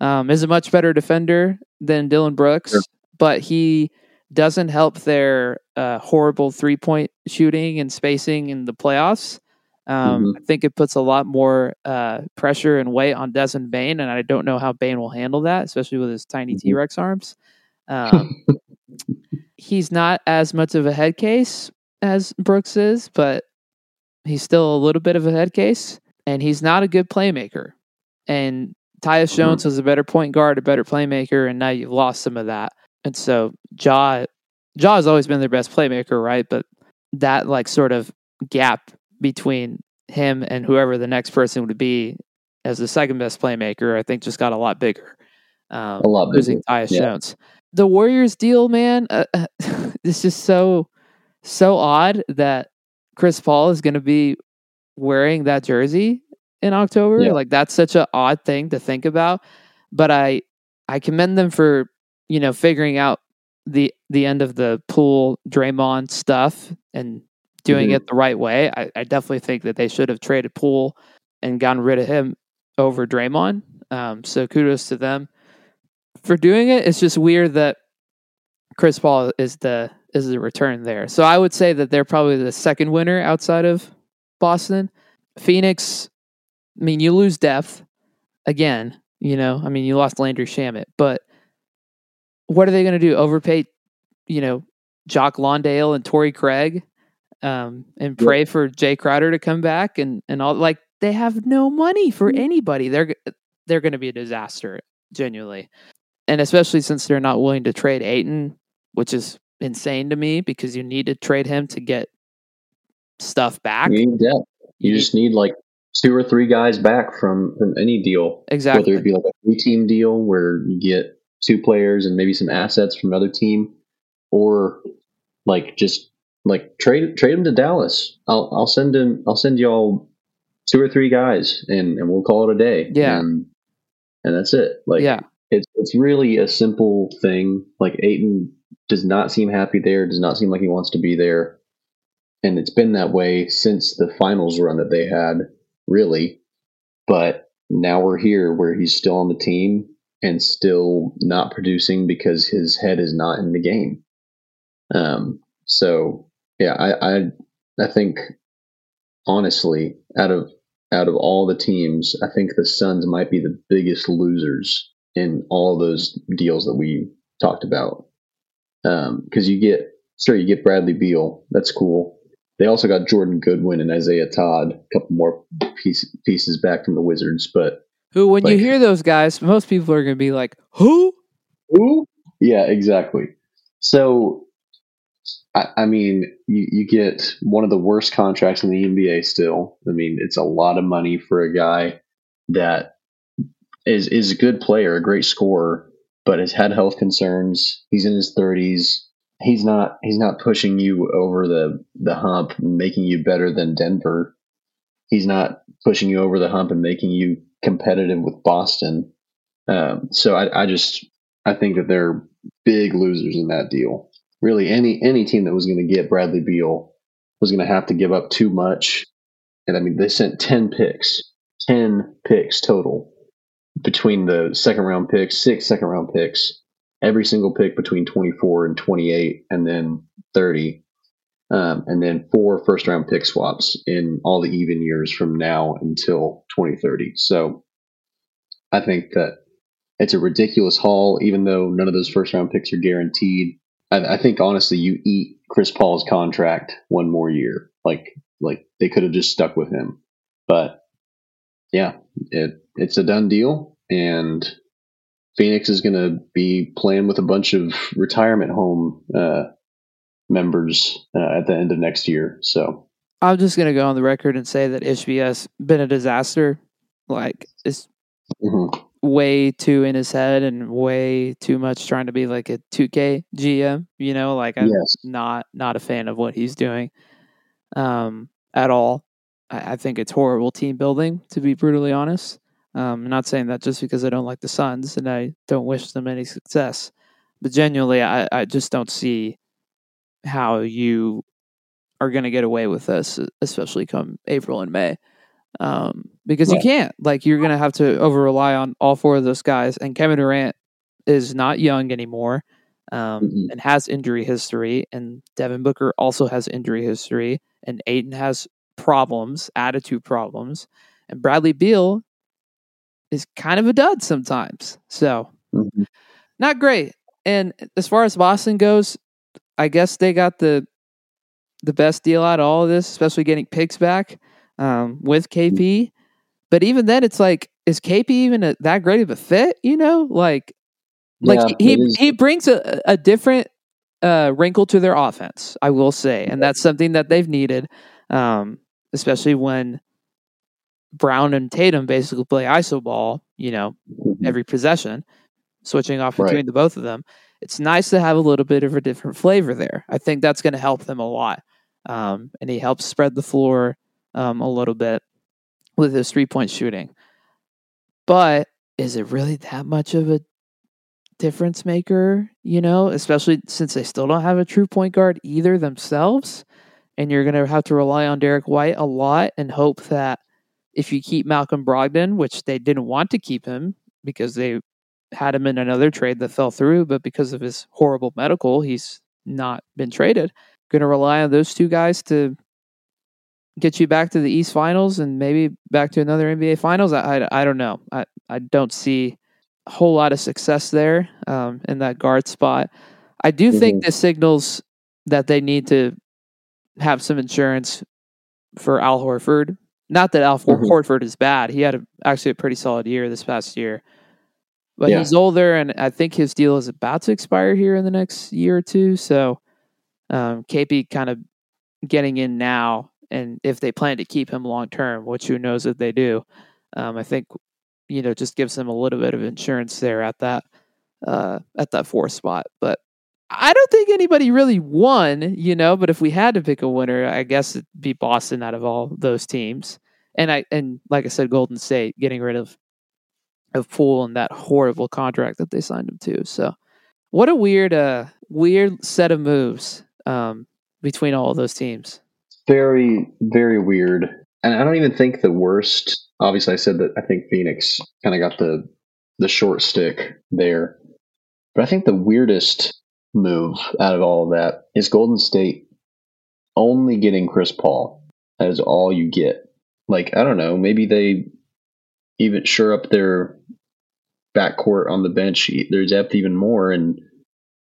Speaker 2: Um, is a much better defender than Dillon Brooks, sure. but he doesn't help their uh, horrible three point shooting and spacing in the playoffs. Um, mm-hmm. I think it puts a lot more uh, pressure and weight on Desmond Bane, and I don't know how Bane will handle that, especially with his tiny mm-hmm. T Rex arms. Um, he's not as much of a head case as Brooks is, but he's still a little bit of a head case, and he's not a good playmaker. And Tyus mm-hmm. Jones was a better point guard, a better playmaker, and now you've lost some of that. And so Jaw Ja has always been their best playmaker, right? But that like sort of gap between him and whoever the next person would be as the second best playmaker, I think just got a lot bigger.
Speaker 1: Um, a lot bigger. losing
Speaker 2: Tyus yeah. Jones. The Warriors deal, man, uh, it's just so so odd that Chris Paul is going to be wearing that jersey in October. Yeah. Like that's such an odd thing to think about. But I I commend them for, you know, figuring out the the end of the Poole Draymond stuff and doing mm-hmm. it the right way. I, I, definitely think that they should have traded Poole and gotten rid of him over Draymond. Um, so kudos to them for doing it. It's just weird that Chris Paul is the is the return there. So I would say that they're probably the second winner outside of Boston. Phoenix I mean, you lose depth again. You know, I mean, you lost Landry Shamet, but what are they going to do? Overpay, you know, Jock Landale and Torrey Craig, um, and pray for Jae Crowder to come back and and all. Like they have no money for mm-hmm. anybody. They're they're going to be a disaster, genuinely, and especially since they're not willing to trade Ayton which is insane to me because you need to trade him to get stuff back.
Speaker 1: You need depth. You, you just need like two or three guys back from from any deal.
Speaker 2: Exactly.
Speaker 1: Whether it be like a three team deal where you get two players and maybe some assets from another team, or like just like trade trade him to Dallas. I'll I'll send him. I'll send y'all two or three guys, and and we'll call it a day.
Speaker 2: Yeah.
Speaker 1: And, and that's it. Like
Speaker 2: yeah,
Speaker 1: it's it's really a simple thing. Like Ayton does not seem happy there. Does not seem like he wants to be there, and it's been that way since the finals run that they had. Really, but now we're here where he's still on the team and still not producing because his head is not in the game. Um, so yeah, I, I, I think honestly, out of out of all the teams, I think the Suns might be the biggest losers in all those deals that we talked about. Because um, you get, sure, you get Bradley Beal, that's cool. They also got Jordan Goodwin and Isaiah Todd, a couple more piece, pieces back from the Wizards. But
Speaker 2: who, when like, you hear those guys, most people are going to be like, "Who?
Speaker 1: Who?" Yeah, exactly. So I, I mean, you, you get one of the worst contracts in the NBA still. I mean, it's a lot of money for a guy that is is a good player, a great scorer, but has had health concerns. He's in his thirties. He's not he's not pushing you over the the hump, making you better than Denver. He's not pushing you over the hump and making you competitive with Boston. Um, so I, I just I think that they're big losers in that deal really any any team that was going to get Bradley Beal was going to have to give up too much. And I mean, they sent ten picks, ten picks total between the second round picks, six second round picks, every single pick between twenty four and twenty eight, and then thirty. Um, and then four first round pick swaps in all the even years from now until 2030. So I think that it's a ridiculous haul, even though none of those first round picks are guaranteed. I, I think honestly, you eat Chris Paul's contract one more year. Like like they could have just stuck with him, but yeah, it it's a done deal, and Phoenix is going to be playing with a bunch of retirement home uh, members uh, at the end of next year. So
Speaker 2: I'm just going to go on the record and say that Ishbia's been a disaster. Like it's mm-hmm way too in his head and way too much trying to be like a 2K GM. You know, like I'm yes. not not a fan of what he's doing um, at all. I, I, think it's horrible team building, to be brutally honest. Um, I'm not saying that just because I don't like the Suns and I don't wish them any success, but genuinely, I, I just don't see how you are going to get away with this, especially come April and May um, because right. you can't. Like you're gonna have to over rely on all four of those guys. And Kevin Durant is not young anymore, um, mm-hmm. and has injury history. And Devin Booker also has injury history, and Ayton has problems, attitude problems, and Bradley Beal is kind of a dud sometimes. So mm-hmm. not great. And as far as Boston goes, I guess they got the the best deal out of all of this, especially getting picks back um, with KP. But even then, it's like, is KP even a, that great of a fit? You know, like, like yeah, he he, he, brings a, a different uh, wrinkle to their offense. I will say, and that's something that they've needed, um, especially when Brown and Tatum basically play iso ball. You know, mm-hmm. every possession, switching off between right. the both of them. It's nice to have a little bit of a different flavor there. I think that's going to help them a lot. Um, and he helps spread the floor um, a little bit with his three point shooting. But is it really that much of a difference maker? You know, especially since they still don't have a true point guard either themselves. And you're going to have to rely on Derrick White a lot and hope that if you keep Malcolm Brogdon, which they didn't want to keep him because they had him in another trade that fell through, but because of his horrible medical, he's not been traded. Going to rely on those two guys to get you back to the East Finals and maybe back to another NBA Finals. I, I, I don't know. I, I don't see a whole lot of success there um, in that guard spot. I do mm-hmm. think this signals that they need to have some insurance for Al Horford. Not that Al mm-hmm. Horford is bad. He had a, actually a pretty solid year this past year. but
Speaker 1: Yeah.
Speaker 2: he's older, and I think his deal is about to expire here in the next year or two. So, um, KP kind of getting in now, and if they plan to keep him long term, which who knows if they do, um, I think you know just gives them a little bit of insurance there at that uh, at that fourth spot. But I don't think anybody really won, you know. But if we had to pick a winner, I guess it'd be Boston out of all those teams. And I and like I said, Golden State getting rid of of Poole and that horrible contract that they signed him to. So, what a weird, uh, weird set of moves um, between all of those teams.
Speaker 1: Very, very weird. And I don't even think the worst. Obviously, I said that I think Phoenix kind of got the the short stick there, but I think the weirdest move out of all of that is Golden State only getting Chris Paul. That is all you get. Like I don't know, maybe they even sure up their backcourt on the bench, their depth even more, and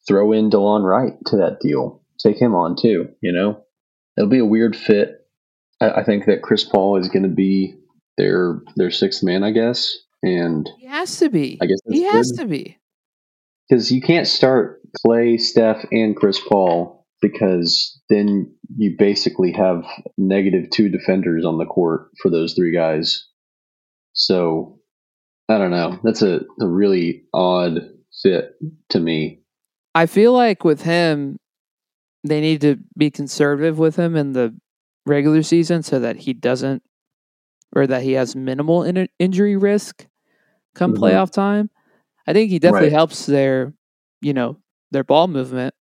Speaker 1: throw in DeLon Wright to that deal. Take him on too. You know, it'll be a weird fit. I, I think that Chris Paul is going to be their their sixth man, I guess, and
Speaker 2: He has to be.
Speaker 1: I guess
Speaker 2: he has
Speaker 1: good.
Speaker 2: to be.
Speaker 1: because you can't start Clay, Steph, and Chris Paul because then you basically have negative two defenders on the court for those three guys. So I don't know. That's a, a really odd fit to me.
Speaker 2: I feel like with him, they need to be conservative with him in the regular season so that he doesn't, or that he has minimal in- injury risk come
Speaker 1: Mhm.
Speaker 2: playoff time. I think he definitely
Speaker 1: Right.
Speaker 2: helps their, you know, their ball movement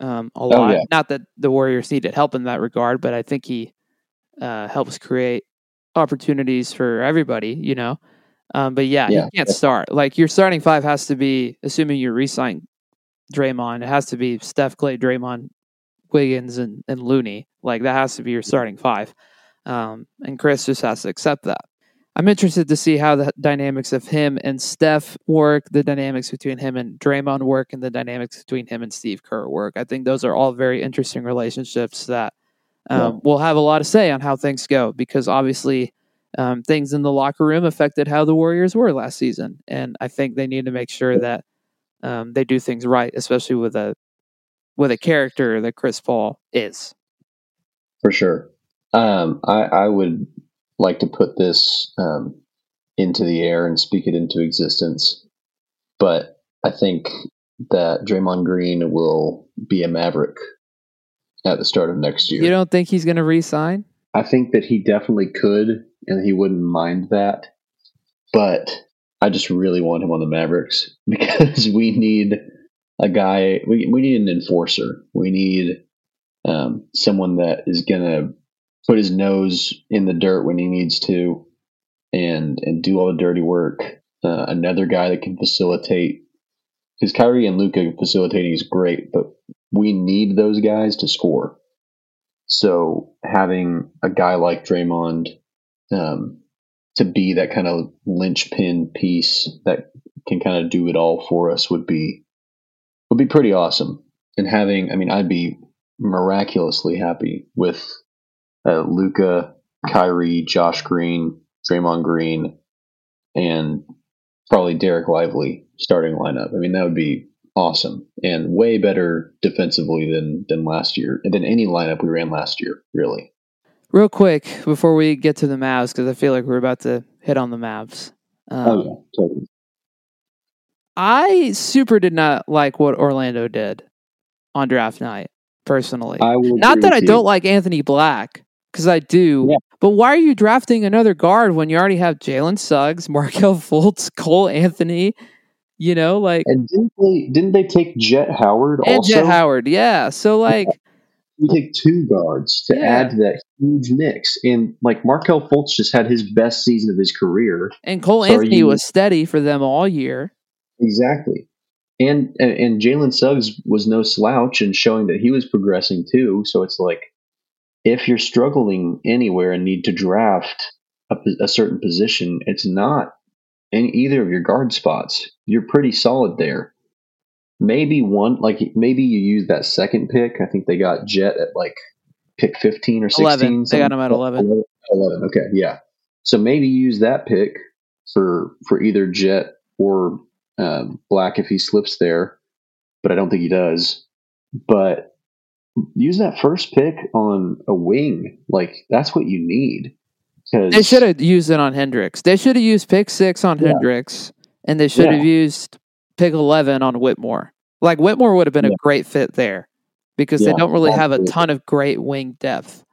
Speaker 2: um, a
Speaker 1: Oh,
Speaker 2: lot.
Speaker 1: yeah.
Speaker 2: Not that the Warriors needed help in that regard, but I think he uh, helps create opportunities for everybody. You know, um, but yeah,
Speaker 1: Yeah.
Speaker 2: he can't start. Like your starting five has to be, assuming you resign Draymond, it has to be Steph, Clay, Draymond, Wiggins, and and Looney. Like that has to be your starting five. Um, and Chris just has to accept that. I'm interested to see how the dynamics of him and Steph work, the dynamics between him and Draymond work, and the dynamics between him and Steve Kerr work. I think those are all very interesting relationships that um,
Speaker 1: Yeah.
Speaker 2: will have a lot to say on how things go because obviously um, things in the locker room affected how the Warriors were last season. And I think they need to make sure that um, they do things right, especially with a with a character that Chris Paul is.
Speaker 1: For sure. Um, I, I would like to put this um, into the air and speak it into existence. But I think that Draymond Green will be a Maverick at the start of next year.
Speaker 2: You don't think he's going to re-sign?
Speaker 1: I think that he definitely could, and he wouldn't mind that. But I just really want him on the Mavericks because we need a guy. We we need an enforcer. We need um, someone that is gonna put his nose in the dirt when he needs to, and and do all the dirty work. Uh, another guy that can facilitate. Because Kyrie and Luka facilitating is great, but we need those guys to score. So having a guy like Draymond um, to be that kind of linchpin piece that can kind of do it all for us would be would be pretty awesome. And having, I mean, I'd be miraculously happy with uh, Luka, Kyrie, Josh Green, Draymond Green, and probably Dereck Lively starting lineup. I mean, that would be awesome and way better defensively than than last year and than any lineup we ran last year. Really.
Speaker 2: Real quick before we get to the Mavs, because I feel like we're about to hit on the Mavs. Um,
Speaker 1: oh yeah, totally.
Speaker 2: I super did not like what Orlando did on draft night, personally. Not that I
Speaker 1: you.
Speaker 2: don't like Anthony Black, because I do.
Speaker 1: Yeah.
Speaker 2: But why are you drafting another guard when you already have Jalen Suggs, Markelle Fultz, Cole Anthony? You know, like
Speaker 1: And didn't they didn't they take Jett Howard
Speaker 2: and
Speaker 1: also?
Speaker 2: Jett Howard. Yeah. So like,
Speaker 1: We take two guards to
Speaker 2: Yeah.
Speaker 1: add to that huge mix. And like Markelle Fultz just had his best season of his career.
Speaker 2: and Cole
Speaker 1: So
Speaker 2: Anthony
Speaker 1: you-
Speaker 2: was steady for them all year.
Speaker 1: Exactly. And and, and Jalen Suggs was no slouch in showing that he was progressing too. So it's like if you're struggling anywhere and need to draft a, a certain position, it's not in either of your guard spots. You're pretty solid there. Maybe one, like maybe you use that second pick. I think they got Jett at like pick 15 or 16.
Speaker 2: 11. They got him at 11.
Speaker 1: 11. Okay, yeah. So maybe use that pick for for either Jett or um, Black if he slips there, but I don't think he does. But use that first pick on a wing. Like that's what you need.
Speaker 2: They should have used it on Hendricks. They should have used pick six on yeah. Hendricks, and they should have used pick eleven on Whitmore. Like Whitmore would have been yeah. a great fit there because they don't really have a ton of great wing depth.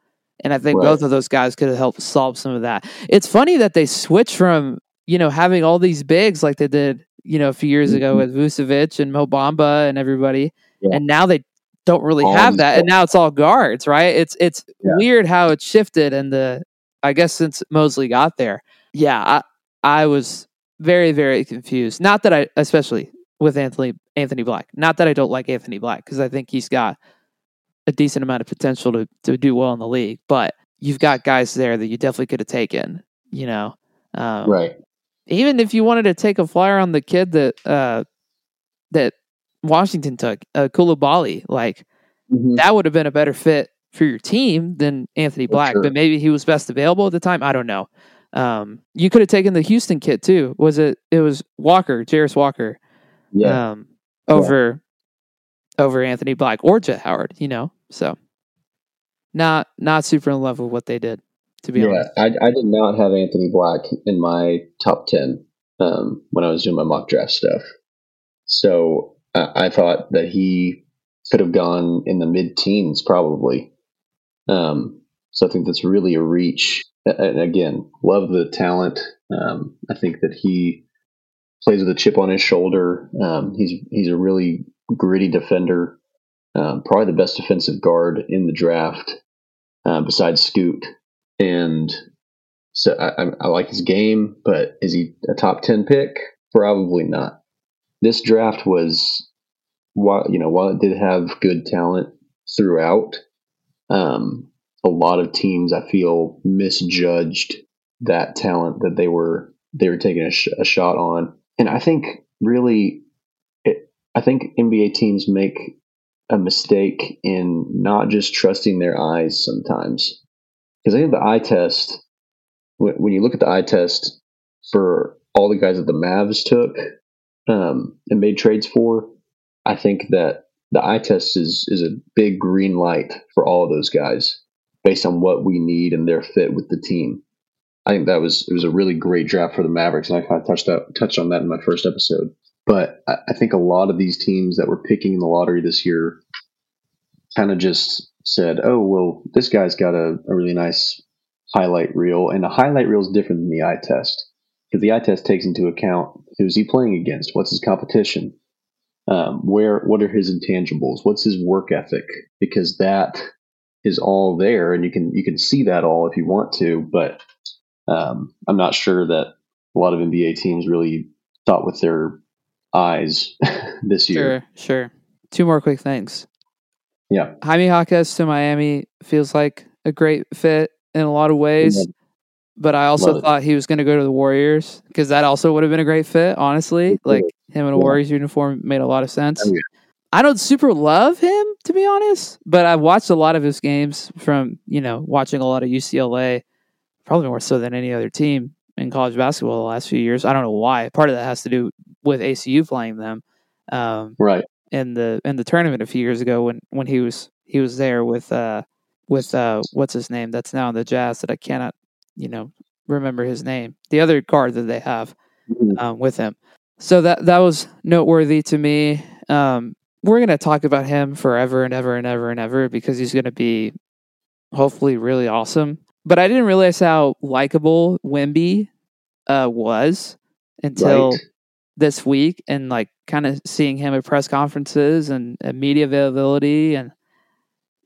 Speaker 2: And I think right. both of those guys could have helped solve some of that. It's funny that they switched from, you know, having all these bigs like they did, you know, a few years mm-hmm. ago with Vucevic and Mobamba and everybody. And now they don't really all have that. And now it's all guards, right? It's it's weird how it shifted and the I guess since Mosley got there, yeah, I, I was very, very confused. Not that I, especially with Anthony Anthony Black. Not that I don't like Anthony Black because I think he's got a decent amount of potential to to do well in the league. But you've got guys there that you definitely could have taken. You know,
Speaker 1: um, right?
Speaker 2: Even if you wanted to take a flyer on the kid that uh, that Washington took, uh, Coulibaly, like mm-hmm. that would have been a better fit for your team than Anthony Black, sure. but maybe he was best available at the time. I don't know. Um, you could have taken the Houston kit too. Was it? It was Walker, Jarace Walker.
Speaker 1: Yeah.
Speaker 2: Um, over yeah. over Anthony Black or Jett Howard. You know, so not not super in love with what they did. To be
Speaker 1: yeah,
Speaker 2: honest,
Speaker 1: I, I did not have Anthony Black in my top ten um, when I was doing my mock draft stuff. So uh, I thought that he could have gone in the mid teens probably um, so I think that's really a reach. And again, love the talent. Um, I think that he plays with a chip on his shoulder. Um, he's he's a really gritty defender. Um, probably the best defensive guard in the draft, uh, besides Scoot. And so I, I, like his game, but is he a top ten pick? Probably not. This draft was, while you know, while it did have good talent throughout, um, a lot of teams I feel misjudged that talent that they were they were taking a, sh- a shot on, and I think really, it, I think NBA teams make a mistake in not just trusting their eyes sometimes, because I think the eye test, when, when you look at the eye test for all the guys that the Mavs took um, and made trades for, I think that the eye test is is a big green light for all of those guys based on what we need and their fit with the team. I think that was it was a really great draft for the Mavericks, and I kind of touched out touched on that in my first episode. But I, I think a lot of these teams that were picking in the lottery this year kind of just said, "Oh, well, this guy's got a, a really nice highlight reel," and a highlight reel is different than the eye test because the eye test takes into account who's he playing against, what's his competition, um, where what are his intangibles? What's his work ethic? Because that is all there and you can you can see that all if you want to but um, i'm not sure that a lot of nba teams really thought with their eyes this
Speaker 2: year. Sure sure. Two more quick things.
Speaker 1: Yeah.
Speaker 2: Jaime jaquez to miami feels like a great fit in a lot of ways but I also Love thought it. he was going to go to the Warriors because that also would have been a great fit. Honestly, like him in a yeah. Warriors uniform made a lot of sense. Oh, yeah. I don't super love him to be honest, but I've watched a lot of his games from you know watching a lot of UCLA, probably more so than any other team in college basketball the last few years. I don't know why. Part of that has to do with ACU playing them, um,
Speaker 1: right?
Speaker 2: In the in the tournament a few years ago when when he was he was there with uh with uh what's his name that's now in the Jazz that I cannot you know, remember his name. The other guard that they have mm-hmm. um, with him. So that that was noteworthy to me. Um, we're gonna talk about him forever and ever and ever and ever because he's gonna be hopefully really awesome. But I didn't realize how likable Wemby uh, was until right. this week, and like kind of seeing him at press conferences and, and media availability and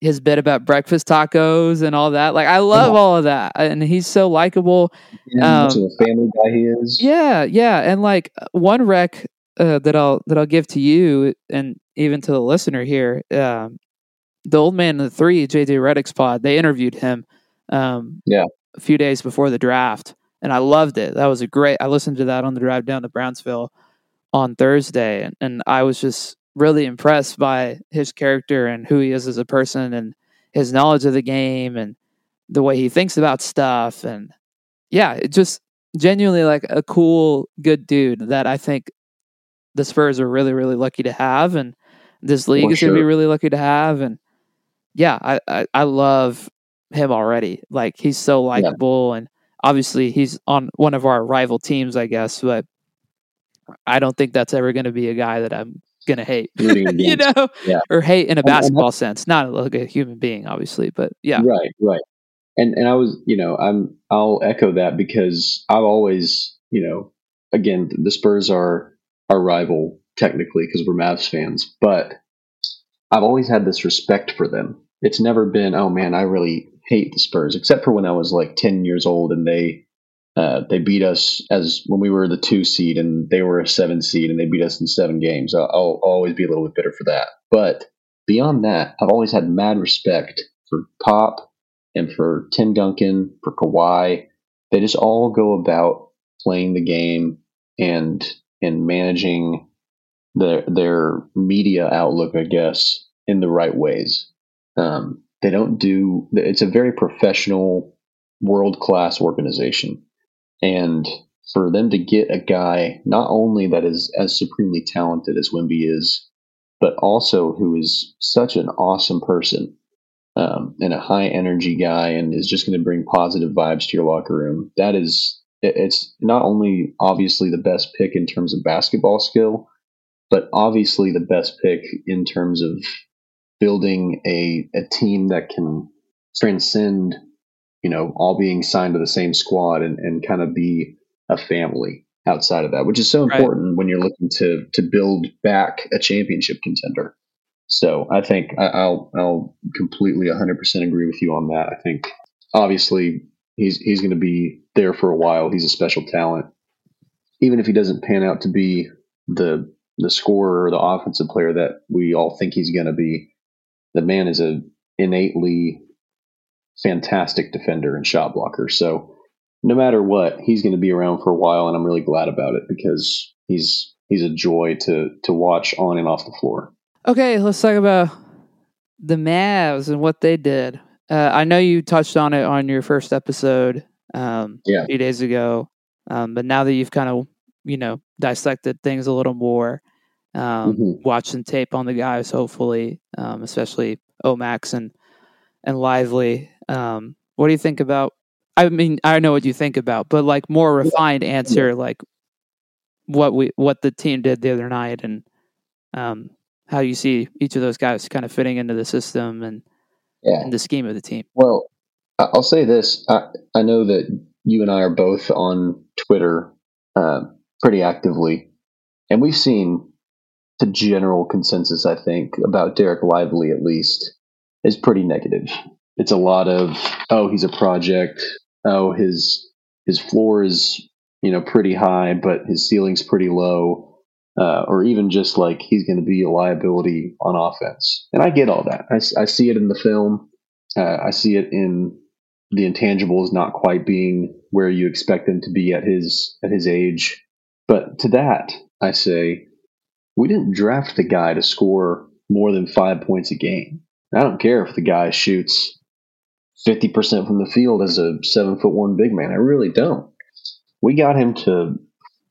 Speaker 2: his bit about breakfast tacos and all that. Like I love yeah. all of that, and he's so likable.
Speaker 1: Yeah, um, a family guy he is.
Speaker 2: Yeah, yeah, and like one rec uh, that I'll that I'll give to you and even to the listener here. Um, the old man and the three, JJ Redick's pod, they interviewed him. Um,
Speaker 1: yeah,
Speaker 2: a few days before the draft, and I loved it. That was a great. I listened to that on the drive down to Brownsville on Thursday, and, and I was just really impressed by his character and who he is as a person and his knowledge of the game and the way he thinks about stuff and yeah, it just genuinely like a cool, good dude that I think the Spurs are really really lucky to have, and this league
Speaker 1: For
Speaker 2: is going to be really lucky to have. And yeah, I, I I love him already. Like he's so likable, and obviously he's on one of our rival teams, I guess. But I don't think that's ever going to be a guy that I'm going to hate. You know,
Speaker 1: Yeah.
Speaker 2: or hate in a basketball sense, not like a human being, obviously. But yeah,
Speaker 1: Right, right. And and I was, you know, I'm I'll echo that because I've always, you know, again, the Spurs are our rival technically because we're Mavs fans, but I've always had this respect for them. It's never been, oh man, I really hate the Spurs, except for when I was like 10 years old and they uh, they beat us as when we were the two seed and they were a seven seed and they beat us in seven games. I'll, I'll always be a little bit bitter for that. But beyond that, I've always had mad respect for Pop and for Tim Duncan, for Kawhi. They just all go about playing the game and and managing their their media outlook, I guess, in the right ways. Um, they don't do. It's a very professional, world class organization, and for them to get a guy not only that is as supremely talented as Wemby is, but also who is such an awesome person um, and a high energy guy and is just going to bring positive vibes to your locker room. That is, it's not only obviously the best pick in terms of basketball skill, but obviously the best pick in terms of building a, a team that can transcend, you know, all being signed to the same squad and, and kind of be a family outside of that, which is so
Speaker 2: Right.
Speaker 1: important when you're looking to to build back a championship contender. So I think I, I'll I'll completely 100% agree with you on that. I think obviously he's he's going to be there for a while. He's a special talent, even if he doesn't pan out to be the the scorer or the offensive player that we all think he's going to be. The man is a innately fantastic defender and shot blocker. So no matter what, he's going to be around for a while, and I'm really glad about it because he's he's a joy to to watch on and off the floor.
Speaker 2: Okay, let's talk about the Mavs and what they did. Uh, I know you touched on it on your first episode um,
Speaker 1: Yeah.
Speaker 2: a few days ago, um, but now that you've kind of you know dissected things a little more, um,
Speaker 1: Mhm.
Speaker 2: watched some tape on the guys, hopefully, um, especially Omax and and Lively. Um, what do you think about? I mean, I know what you think about, but like more refined answer, like what we what the team did the other night and um, how you see each of those guys kind of fitting into the system and,
Speaker 1: Yeah.
Speaker 2: and the scheme of the team.
Speaker 1: Well, I'll say this. I, I know that you and I are both on Twitter uh, pretty actively, and we've seen the general consensus, I think, about Dereck Lively at least, is pretty negative. It's a lot of, oh, he's a project. Oh, his his floor is you know pretty high, but his ceiling's pretty low. Uh, or even just like he's going to be a liability on offense. And I get all that. i, I see it in the film. Uh, I see it in the intangibles not quite being where you expect them to be at his at his age. But to that, I say, we didn't draft the guy to score more than five points a game. I don't care if the guy shoots fifty percent from the field as a seven foot one big man. I really don't. We got him to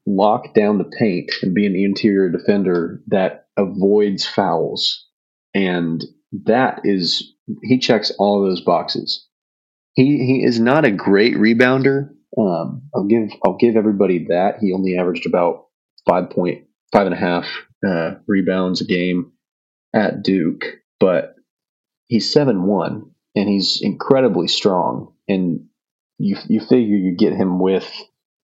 Speaker 1: lock down the paint and be an interior defender that avoids fouls. And that is he checks all those boxes. He he is not a great rebounder. Um, I'll give I'll give everybody that. He only averaged about five point five and a half uh, rebounds a game at Duke, but he's seven one and he's incredibly strong. And you you figure you get him with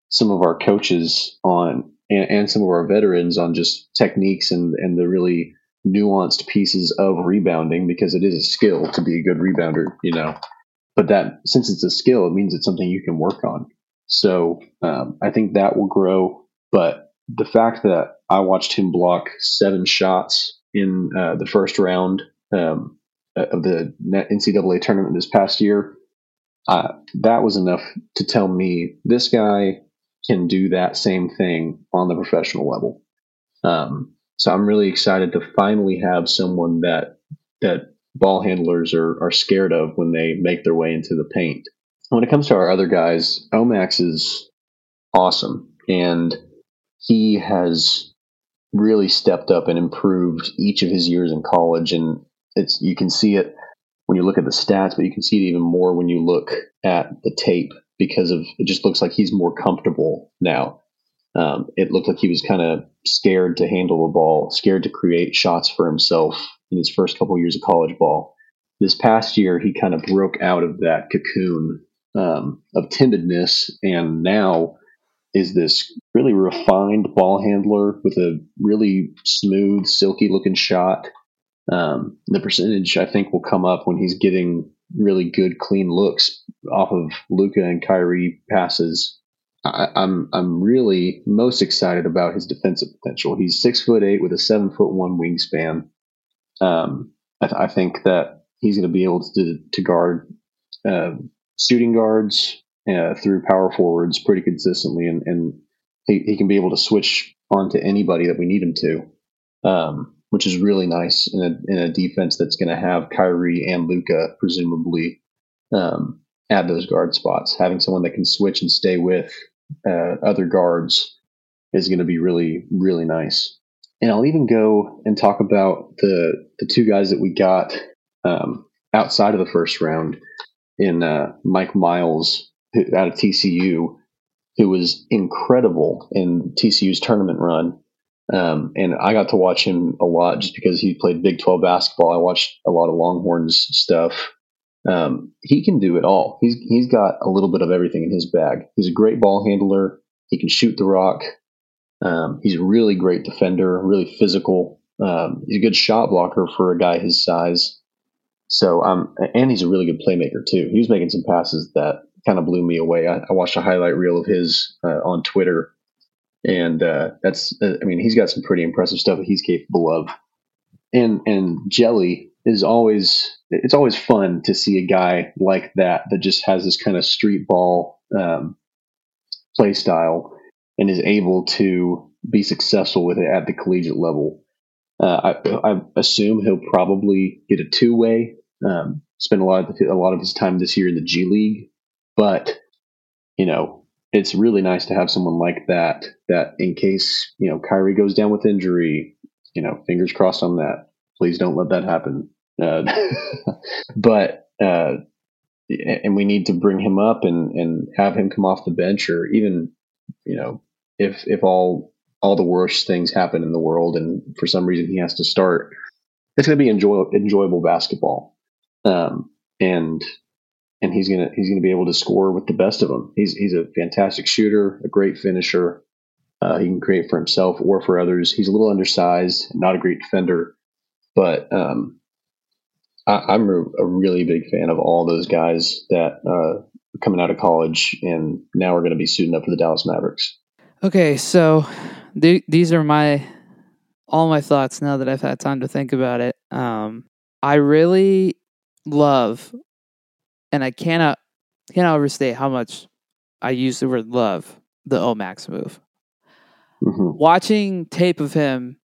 Speaker 1: some of our coaches on and, and some of our veterans on just techniques and and the really nuanced pieces of rebounding because it is a skill to be a good rebounder, you know. But that since it's a skill, it means it's something you can work on. So um, I think that will grow. But the fact that I watched him block seven shots in uh, the first round um, of the NCAA tournament this past year, uh, that was enough to tell me this guy can do that same thing on the professional level. Um, so I'm really excited to finally have someone that that ball handlers are, are scared of when they make their way into the paint. When it comes to our other guys, Omax is awesome, and he has really stepped up and improved each of his years in college, and it's you can see it when you look at the stats, but you can see it even more when you look at the tape because of it just looks like he's more comfortable now. Um, it looked like he was kind of scared to handle the ball, scared to create shots for himself in his first couple of years of college ball. This past year, he kind of broke out of that cocoon um, of timidness, and now is this really refined ball handler with a really smooth, silky looking shot. Um, the percentage I think will come up when he's getting really good, clean looks off of Luka and Kyrie passes. I, I'm I'm really most excited about his defensive potential. He's six foot eight with a seven foot one wingspan. Um, I, th- I, think that he's going to be able to to guard uh, shooting guards uh, through power forwards pretty consistently, and, and he, he, can be able to switch onto anybody that we need him to, um, which is really nice in a, in a defense that's going to have Kyrie and Luka presumably um, at those guard spots. Having someone that can switch and stay with uh, other guards is going to be really really nice. And I'll even go and talk about the the two guys that we got um, outside of the first round in uh, Mike Miles out of TCU, who was incredible in TCU's tournament run. Um, and I got to watch him a lot just because he played Big 12 basketball. I watched a lot of Longhorns stuff. Um, he can do it all. He's he's got a little bit of everything in his bag. He's a great ball handler. He can shoot the rock. Um, he's a really great defender, really physical. Um, he's a good shot blocker for a guy his size. So, um, and he's a really good playmaker too. He was making some passes that kind of blew me away. I, I watched a highlight reel of his uh, on Twitter, and uh, that's uh, I mean he's got some pretty impressive stuff that he's capable of. And and Jelly is always it's always fun to see a guy like that that just has this kind of street ball um, play style and is able to be successful with it at the collegiate level. Uh, I, I, assume he'll probably get a two way. Um, spend a lot of a lot of his time this year in the G League, but you know it's really nice to have someone like that. That in case you know Kyrie goes down with injury, you know, fingers crossed on that. Please don't let that happen. Uh, but uh, and we need to bring him up and and have him come off the bench, or even you know if if all all the worst things happen in the world, and for some reason he has to start, it's going to be enjoy, enjoyable basketball. Um, and and he's gonna he's gonna be able to score with the best of them. He's he's a fantastic shooter, a great finisher. Uh, he can create for himself or for others. He's a little undersized, not a great defender, but um, I, am a, a, really big fan of all those guys that uh, are coming out of college and now are going to be suiting up for the Dallas Mavericks.
Speaker 2: Okay, so th- these are my all my thoughts now that I've had time to think about it. Um, I really love, and I cannot cannot overstate how much I use the word love the O-Max move. Mm-hmm. Watching tape of him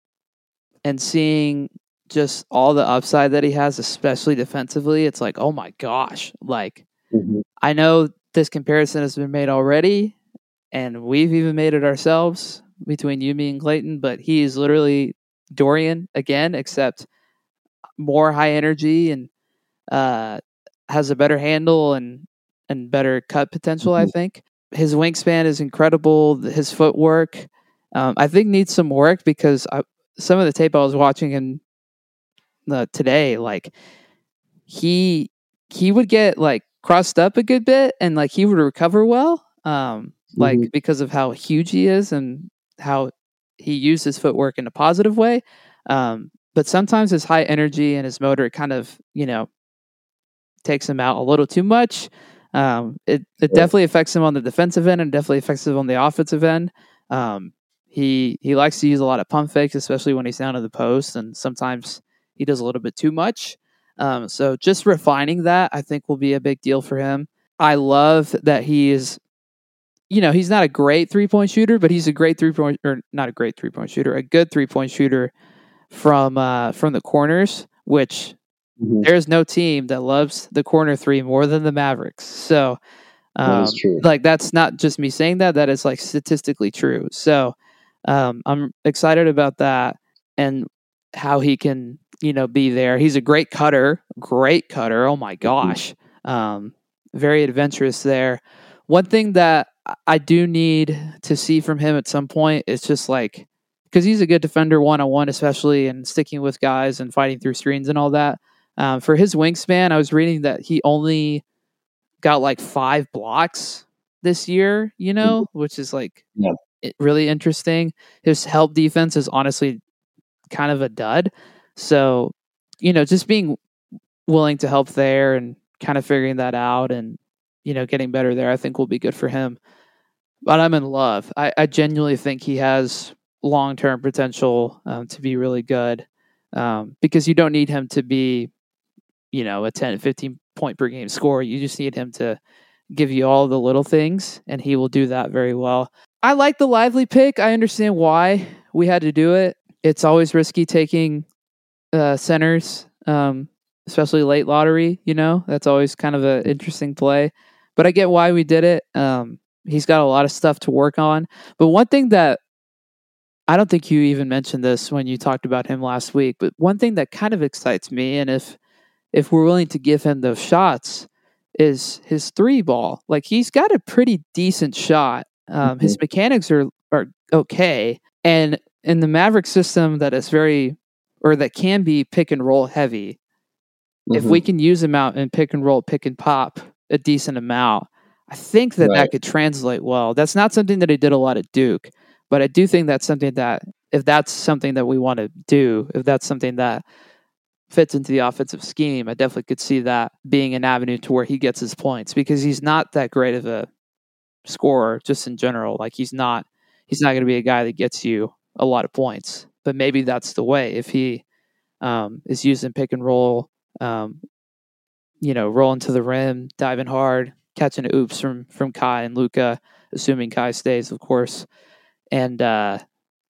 Speaker 2: and seeing just all the upside that he has, especially defensively, it's like, oh my gosh! Like, mm-hmm. I know this comparison has been made already, and we've even made it ourselves between you, me, and Clayton. But he is literally Dorian again, except more high energy and uh, has a better handle and and better cut potential. Mm-hmm. I think his wingspan is incredible. His footwork, um, I think, needs some work because I, some of the tape I was watching in uh, today, like he he would get like crossed up a good bit and like he would recover well. Um, like mm-hmm. because of how huge he is and how he used his footwork in a positive way. Um, but sometimes his high energy and his motor kind of, you know, takes him out a little too much. Um, it it definitely affects him on the defensive end and definitely affects him on the offensive end. Um, he he likes to use a lot of pump fakes, especially when he's down in the post, and sometimes he does a little bit too much. Um, so just refining that, I think, will be a big deal for him. I love that he is you know, he's not a great three point shooter, but he's a great three point or not a great three point shooter, a good three point shooter from uh, from the corners, which mm-hmm. there's no team that loves the corner three more than the Mavericks. So um, like that's not just me saying that; that is like statistically true. So um, I'm excited about that and how he can, you know, be there. He's a great cutter, great cutter. Oh my gosh, um, very adventurous there. One thing that I do need to see from him at some point is just like because he's a good defender one on one, especially and sticking with guys and fighting through screens and all that. Um, for his wingspan, I was reading that he only got like five blocks this year, you know, which is like
Speaker 1: Yeah.
Speaker 2: really interesting. His help defense is honestly kind of a dud. So, you know, just being willing to help there and kind of figuring that out and, you know, getting better there, I think will be good for him. But I'm in love. I, I genuinely think he has long term potential um, to be really good um, because you don't need him to be, you know, a 10, 15 point per game score. You just need him to give you all the little things, and he will do that very well. I like the Lively pick. I understand why we had to do it. It's always risky taking uh, centers, um, especially late lottery. You know, that's always kind of an interesting play. But I get why we did it. Um, he's got a lot of stuff to work on. But one thing that I don't think you even mentioned this when you talked about him last week, but one thing that kind of excites me, and if if we're willing to give him those shots, is his three ball. Like he's got a pretty decent shot. Um, His mechanics are are okay, and in the Maverick system that is very or that can be pick and roll heavy. If
Speaker 1: Mhm.
Speaker 2: we can use him out and pick and roll, pick and pop a decent amount, I think that that could translate well. That's not something that he did a lot at Duke, but I do think that's something that if that's something that we want to do, if that's something that fits into the offensive scheme, I definitely could see that being an avenue to where he gets his points because he's not that great of a scorer just in general. Like he's not he's not going to be a guy that gets you a lot of points. But maybe that's the way if he um, is using pick and roll, um, you know, rolling to the rim, diving hard, catching oops from from Kai and Luka, assuming Kai stays, of course, and uh,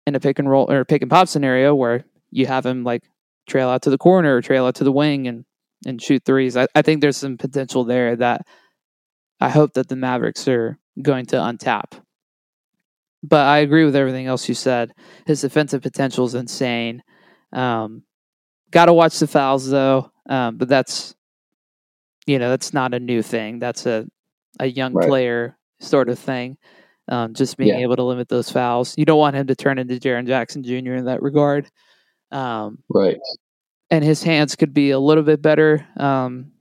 Speaker 2: in a pick and roll or pick and pop scenario where you have him like trail out to the corner or trail out to the wing and and shoot threes. I, I think there's some potential there that I hope that the Mavericks are going to untap. But I agree with everything else you said. His defensive potential is insane. Um, Got to watch the fouls though, um, but that's you know that's not a new thing. That's a a young
Speaker 1: Right.
Speaker 2: player sort of thing. Um, just being
Speaker 1: Yeah.
Speaker 2: able to limit those fouls. You don't want him to turn into Jaren Jackson Jr. in that regard. Um,
Speaker 1: Right.
Speaker 2: and his hands could be a little bit better, um,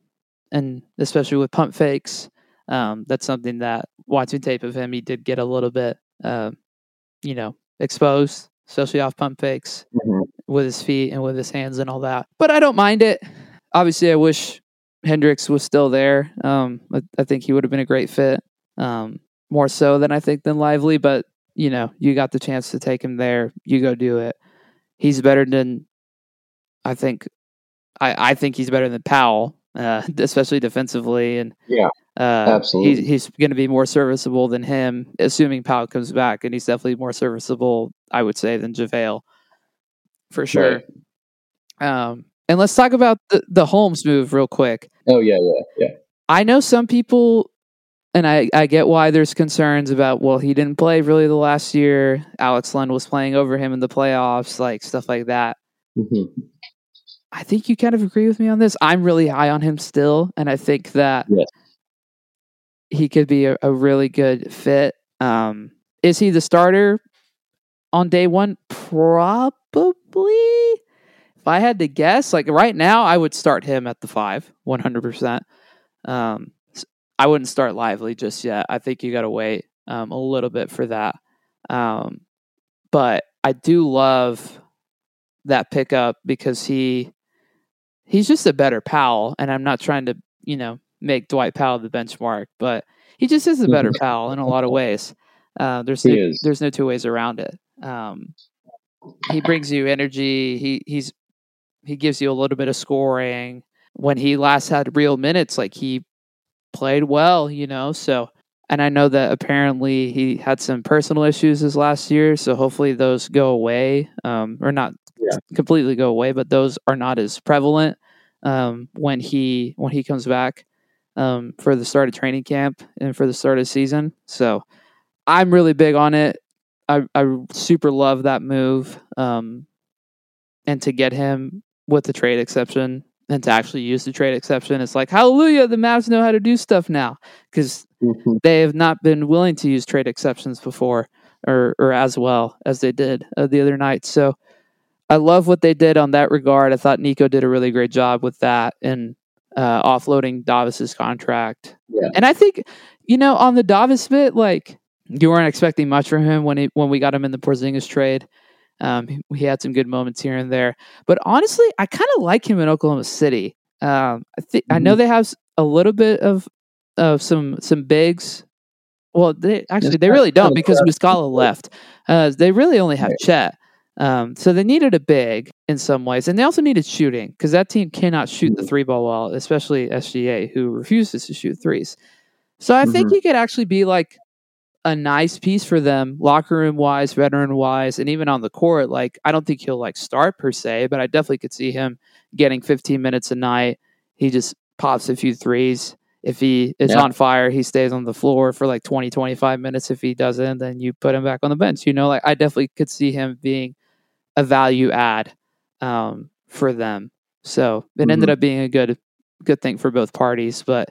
Speaker 2: and especially with pump fakes. Um, that's something that watching tape of him, he did get a little bit, uh, you know, exposed, especially off pump fakes
Speaker 1: Mhm.
Speaker 2: with his feet and with his hands and all that. But I don't mind it. Obviously, I wish Hendricks was still there. Um, I, I think he would have been a great fit, um, more so than I think than Lively. But you know, you got the chance to take him there. You go do it. He's better than I think. I, I think he's better than Powell, uh, especially defensively, and
Speaker 1: Yeah,
Speaker 2: uh,
Speaker 1: absolutely.
Speaker 2: He's, he's going to be more serviceable than him, assuming Powell comes back, and he's definitely more serviceable, I would say, than JaVale for sure.
Speaker 1: Right.
Speaker 2: Um, and let's talk about the, the Holmes move real quick.
Speaker 1: Oh yeah, yeah, yeah.
Speaker 2: I know some people, and I, I get why there's concerns about, well, he didn't play really the last year. Alex Len was playing over him in the playoffs, like stuff like that.
Speaker 1: Mhm.
Speaker 2: I think you kind of agree with me on this. I'm really high on him still, and I think that
Speaker 1: Yes.
Speaker 2: he could be a, a really good fit. Um, is he the starter on day one? Probably. If I had to guess, like right now, I would start him at the five, 100%. Um, I wouldn't start Lively just yet. I think you got to wait um, a little bit for that. Um, but I do love that pickup because he he's just a better Powell, and I'm not trying to you know make Dwight Powell the benchmark, but he just is a better Powell in a lot of ways. Uh, there's
Speaker 1: He
Speaker 2: no, there's no two ways around it. Um, he brings you energy. He he's he gives you a little bit of scoring. When he last had real minutes, like he played well, you know. So, and I know that apparently he had some personal issues this last year. So hopefully those go away, um, or not
Speaker 1: Yeah.
Speaker 2: completely go away, but those are not as prevalent um, when he when he comes back um, for the start of training camp and for the start of season. So I'm really big on it. I I super love that move. Um, and to get him with the trade exception and to actually use the trade exception, it's like hallelujah, the Mavs know how to do stuff now because
Speaker 1: Mm-hmm.
Speaker 2: they have not been willing to use trade exceptions before or or as well as they did uh, the other night. So I love what they did on that regard. I thought Nico did a really great job with that and uh, offloading Davis's contract.
Speaker 1: Yeah.
Speaker 2: And I think you know on the Davis bit, like you weren't expecting much from him when he when we got him in the Porzingis trade. Um, he, he had some good moments here and there, but honestly, I kind of like him in Oklahoma City. Um, I think I know they have a little bit of of some some bigs. Well, they actually they really don't because Muscala left. Uh, they really only have. Chet. Um, so they needed a big in some ways, and they also needed shooting because that team cannot shoot the
Speaker 1: Mhm.
Speaker 2: three ball well, especially SGA, who refuses to shoot threes. So I think
Speaker 1: Mhm.
Speaker 2: he could actually be like a nice piece for them, locker room wise, veteran wise, and even on the court. Like I don't think he'll like start per se, but I definitely could see him getting 15 minutes a night. He just pops a few threes. If he is
Speaker 1: Yeah.
Speaker 2: on fire, he stays on the floor for like 20, 25 minutes. If he doesn't, then you put him back on the bench. You know, like I definitely could see him being a value add um, for them. So it ended up being a good good thing for both parties. But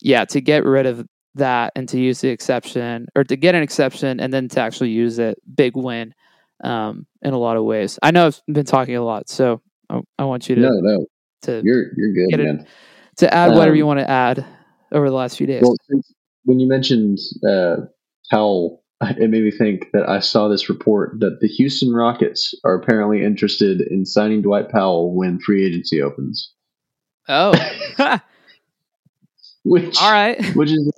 Speaker 2: yeah, to get rid of that and to use the exception or to get an exception and then to actually use it, big win um, in a lot of ways. I know I've been talking a lot, so I, I want you to
Speaker 1: No, no,
Speaker 2: to
Speaker 1: you're you're good,
Speaker 2: Get it-
Speaker 1: man.
Speaker 2: to add whatever
Speaker 1: um,
Speaker 2: you want to add over the last few days.
Speaker 1: Well, when you mentioned uh, Powell, it made me think that I saw this report that the Houston Rockets are apparently interested in signing Dwight Powell when free agency opens.
Speaker 2: oh,
Speaker 1: Which,
Speaker 2: all right.
Speaker 1: which is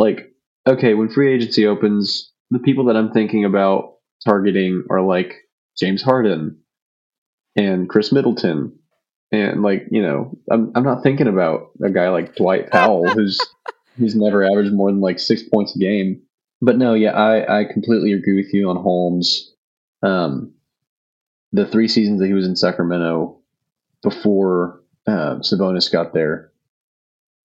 Speaker 1: like okay when free agency opens the people that i'm thinking about targeting are like james harden and khris middleton. And like you know i'm, I'm not thinking about a guy like dwight powell who's who's never averaged more than like six points a game. But no yeah i i completely agree with you on holmes. Um the three seasons that he was in sacramento before uh, sabonis got there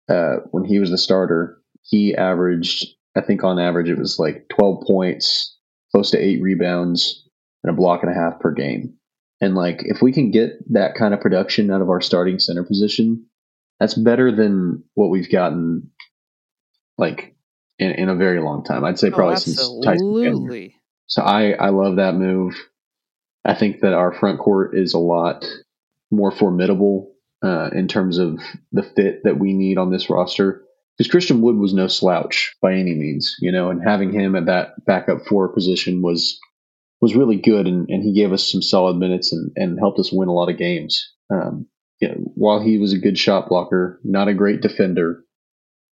Speaker 1: uh, when he was the starter, he averaged, I think on average, it was like 12 points, close to eight rebounds, and a block and a half per game. And like, if we can get that kind of production out of our starting center position, that's better than what we've gotten like in, in a very long time. I'd say probably since Tyson.
Speaker 2: Oh.
Speaker 1: So I, I love that move. I think that our front court is a lot more formidable uh, in terms of the fit that we need on this roster. Because Christian Wood was no slouch by any means, you know, and having him at that backup four position was was really good, and, and he gave us some solid minutes and, and helped us win a lot of games. Um, you know, while he was a good shot blocker, not a great defender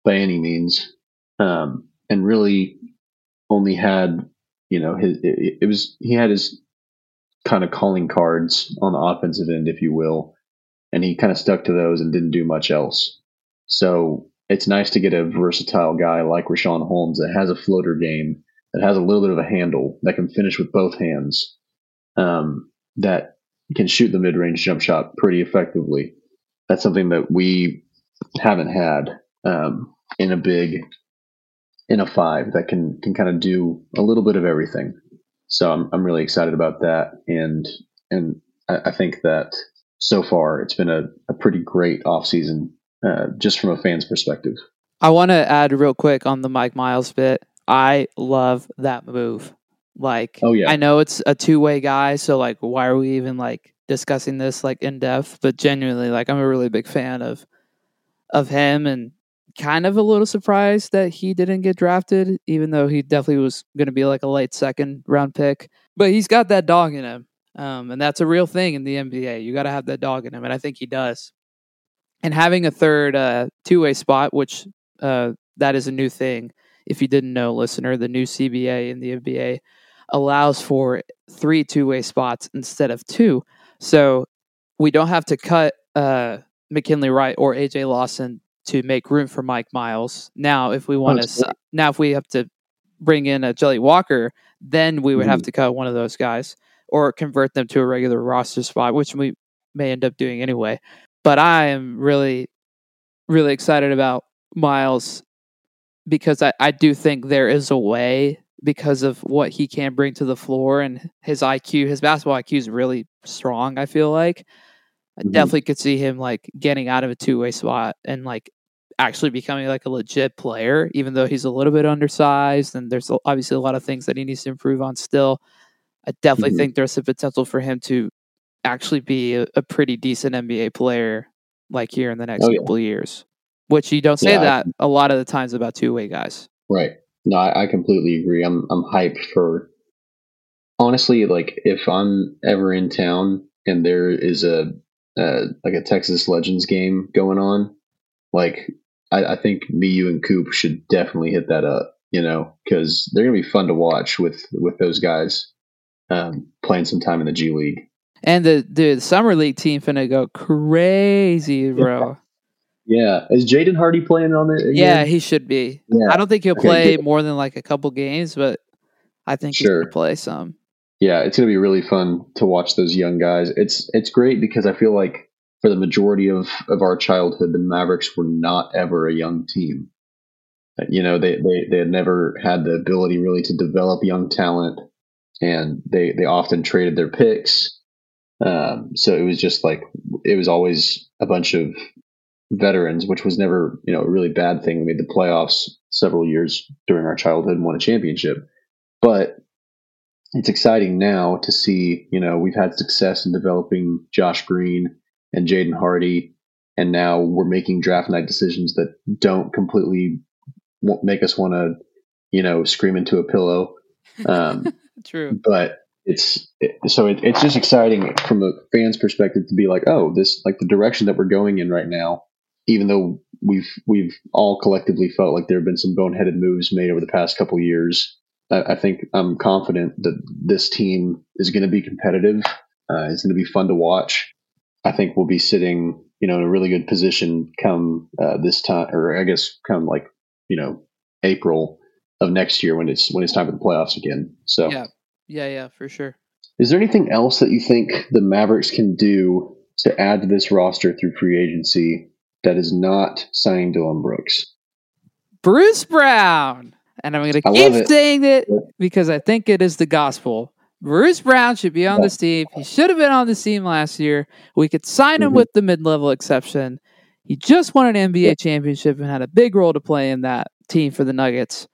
Speaker 1: by any means, um, and really only had you know his it, it was he had his kind of calling cards on the offensive end, if you will, and he kind of stuck to those and didn't do much else. So it's nice to get a versatile guy like Richaun Holmes that has a floater game, that has a little bit of a handle, that can finish with both hands, um, that can shoot the mid-range jump shot pretty effectively. That's something that we haven't had um, in a big in a five that can can kind of do a little bit of everything. So I'm I'm really excited about that, and and I, I think that so far it's been a, a pretty great offseason uh, just from a fan's perspective.
Speaker 2: I want to add real quick on the Mike Miles bit. I love that move. Like,
Speaker 1: Oh, yeah.
Speaker 2: I know it's a two way guy, so like, why are we even like discussing this like in depth? But genuinely, like, I'm a really big fan of of him, and kind of a little surprised that he didn't get drafted, even though he definitely was going to be like a late second round pick. But he's got that dog in him, um, and that's a real thing in the NBA. You got to have that dog in him, and I think he does. And having a third uh, two way spot, which uh, that is a new thing. If you didn't know, listener, the new CBA in the NBA allows for three two way spots instead of two. So we don't have to cut uh, McKinley Wright or AJ Lawson to make room for Mike Miles. Now, if we want to, now if we have to bring in a Jelly Walker, then we would have
Speaker 1: Mhm.
Speaker 2: to cut one of those guys or convert them to a regular roster spot, which we may end up doing anyway. But I am really, really excited about Miles because I, I do think there is a way because of what he can bring to the floor and his IQ. His basketball IQ is really strong. I feel like I
Speaker 1: Mhm.
Speaker 2: definitely could see him like getting out of a two way spot and like actually becoming like a legit player, even though he's a little bit undersized and there's obviously a lot of things that he needs to improve on still. I definitely
Speaker 1: Mhm.
Speaker 2: think there's the potential for him to actually be a, a pretty decent NBA player like here in the next
Speaker 1: Oh, yeah.
Speaker 2: couple of years. Which you don't say
Speaker 1: Yeah,
Speaker 2: that a lot of the times about two way guys.
Speaker 1: Right. No, I, I completely agree. I'm I'm hyped for honestly, like if I'm ever in town and there is a uh, like a Texas Legends game going on, like I, I think me, you, and Coop should definitely hit that up. You know, because they're gonna be fun to watch with with those guys um, playing some time in the G League.
Speaker 2: And the the summer league team finna go crazy, bro.
Speaker 1: Yeah, is Jaden Hardy playing on it? Again?
Speaker 2: Yeah, he should be.
Speaker 1: Yeah.
Speaker 2: I don't think he'll play
Speaker 1: good.
Speaker 2: more than like a couple games, but I think
Speaker 1: Sure.
Speaker 2: gonna play some.
Speaker 1: yeah, it's going to be really fun to watch those young guys. It's it's great because I feel like for the majority of of our childhood, the Mavericks were not ever a young team. You know, they they they had never had the ability really to develop young talent, and they they often traded their picks. Um, so it was just like it was always a bunch of veterans, which was never you know a really bad thing. We made the playoffs several years during our childhood and won a championship, but it's exciting now to see, you know, we've had success in developing Josh Green and Jaden Hardy, and now we're making draft night decisions that don't completely make us want to, you know, scream into a pillow. Um,
Speaker 2: True.
Speaker 1: but it's it, so it, it's just exciting from a fan's perspective to be like, oh, this like the direction that we're going in right now. Even though we've we've all collectively felt like there have been some boneheaded moves made over the past couple years, I, I think I'm confident that this team is going to be competitive. Uh, it's going to be fun to watch. I think we'll be sitting, you know, in a really good position come uh, this time, or I guess come like you know April of next year when it's when it's time for the playoffs again. So.
Speaker 2: Yeah. Yeah, yeah, for sure.
Speaker 1: Is there anything else that you think the Mavericks can do to add to this roster through free agency that is not signing Dillon Brooks?
Speaker 2: Bruce Brown. And I'm going to keep saying it because I think it is the gospel. Bruce Brown should be on
Speaker 1: Yeah.
Speaker 2: this team. He should have been on this team last year. We could sign him
Speaker 1: Mhm.
Speaker 2: with the mid level exception. He just won an NBA championship and had a big role to play in that team for the Nuggets.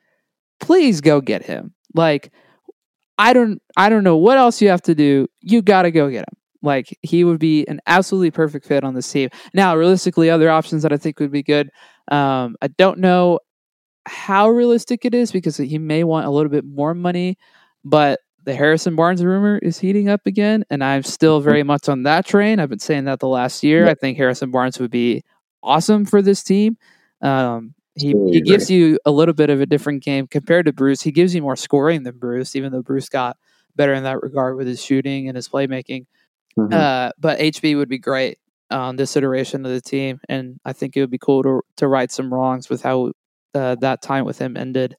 Speaker 2: Please go get him. Like, I don't I don't know what else you have to do. You gotta go get him. Like he would be an absolutely perfect fit on this team. Now, realistically, other options that I think would be good. Um, I don't know how realistic it is because he may want a little bit more money, but the Harrison Barnes rumor is heating up again, and I'm still very much on that train. I've been saying that the last year.
Speaker 1: Yep.
Speaker 2: I think Harrison Barnes would be awesome for this team. Um, he,
Speaker 1: Totally
Speaker 2: he gives you a little bit of a different game compared to Bruce. He gives you more scoring than Bruce, even though Bruce got better in that regard with his shooting and his playmaking.
Speaker 1: Mhm.
Speaker 2: Uh, but HB would be great on this iteration of the team, and I think it would be cool to to right some wrongs with how uh, that time with him ended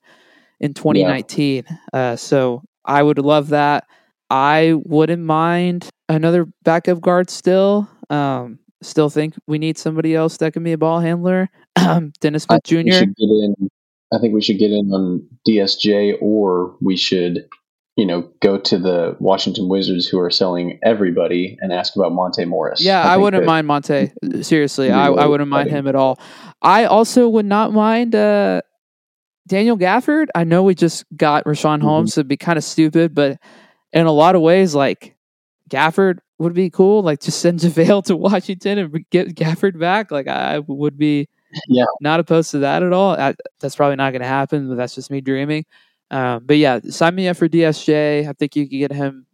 Speaker 2: in 2019. Uh, so I would love that. I wouldn't mind another backup guard still. Um, still think we need somebody else that can be a ball handler. Dennis
Speaker 1: I
Speaker 2: Smith Jr.
Speaker 1: should get in. I think we should get in on DSJ, or we should, you know, go to the Washington Wizards who are selling everybody and ask about Monte Morris.
Speaker 2: Yeah, I,
Speaker 1: think
Speaker 2: wouldn't
Speaker 1: that-
Speaker 2: mind Monte. Seriously, I, I wouldn't mind him at all. I also would not mind uh, Daniel Gafford. I know we just got Richaun
Speaker 1: Mhm.
Speaker 2: Holmes, so it'd be kind of stupid, but in a lot of ways, like Gafford would be cool. Like just send JaVale to Washington and get Gafford back. Like I would be
Speaker 1: Yeah.
Speaker 2: not opposed to that at all. I, that's probably not going to happen, but that's just me dreaming. Um, but yeah, sign me up for DSJ. I think you could get him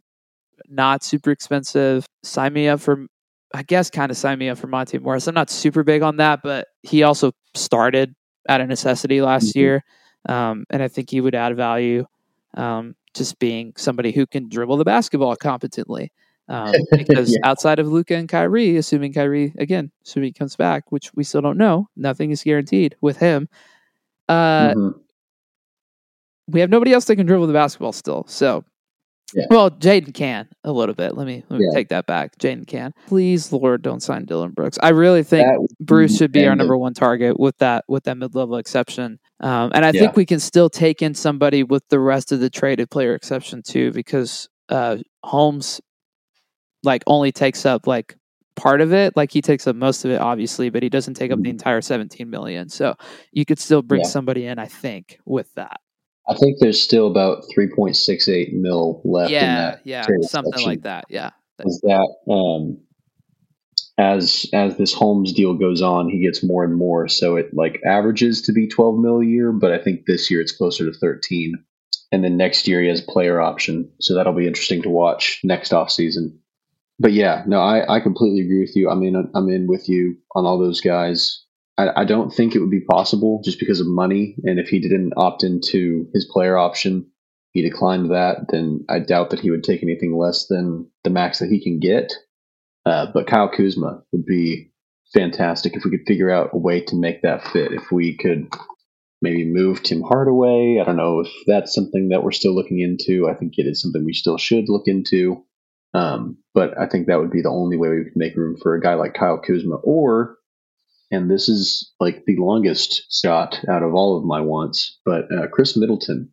Speaker 2: not super expensive. Sign me up for, I guess, kind of sign me up for Monte Morris. I'm not super big on that, but he also started out of necessity last
Speaker 1: Mhm.
Speaker 2: year, um, and I think he would add value. Um, just being somebody who can dribble the basketball competently. Um, because
Speaker 1: Yeah.
Speaker 2: outside of Luka and Kyrie, assuming Kyrie again, assuming he comes back, which we still don't know, nothing is guaranteed with him. Uh,
Speaker 1: Mhm.
Speaker 2: we have nobody else that can dribble the basketball still. So,
Speaker 1: Yeah.
Speaker 2: well, Jaden can a little bit. Let me let me
Speaker 1: Yeah.
Speaker 2: take that back. Jaden can. Please, Lord, don't sign Dillon Brooks. I really think Bruce should be our number one target with that with that mid level exception. Um, and I think we can still take in somebody with the rest of the traded player exception too, because uh, Holmes like only takes up like part of it. Like he takes up most of it, obviously, but he doesn't take up the
Speaker 1: Mhm.
Speaker 2: entire 17 million. So you could still bring
Speaker 1: Yeah.
Speaker 2: somebody in, I think, with that.
Speaker 1: I think there's still about 3.68 mil left in
Speaker 2: yeah,
Speaker 1: that.
Speaker 2: yeah, something
Speaker 1: exception.
Speaker 2: like that. Yeah,
Speaker 1: Is that um, as as this Holmes deal goes on, he gets more and more. So it like averages to be 12 mil a year, but I think this year it's closer to 13. And then next year he has player option, so that'll be interesting to watch next off season. But yeah, no, I, I completely agree with you. I mean, I'm in with you on all those guys. I, I don't think it would be possible just because of money. And if he didn't opt into his player option, he declined that, then I doubt that he would take anything less than the max that he can get. Uh, but Kyle Kuzma would be fantastic if we could figure out a way to make that fit. If we could maybe move Tim Hardaway, I don't know if that's something that we're still looking into. I think it is something we still should look into. Um, but I think that would be the only way we could make room for a guy like Kyle Kuzma. Or, and this is like the longest shot out of all of my wants, but uh, Khris Middleton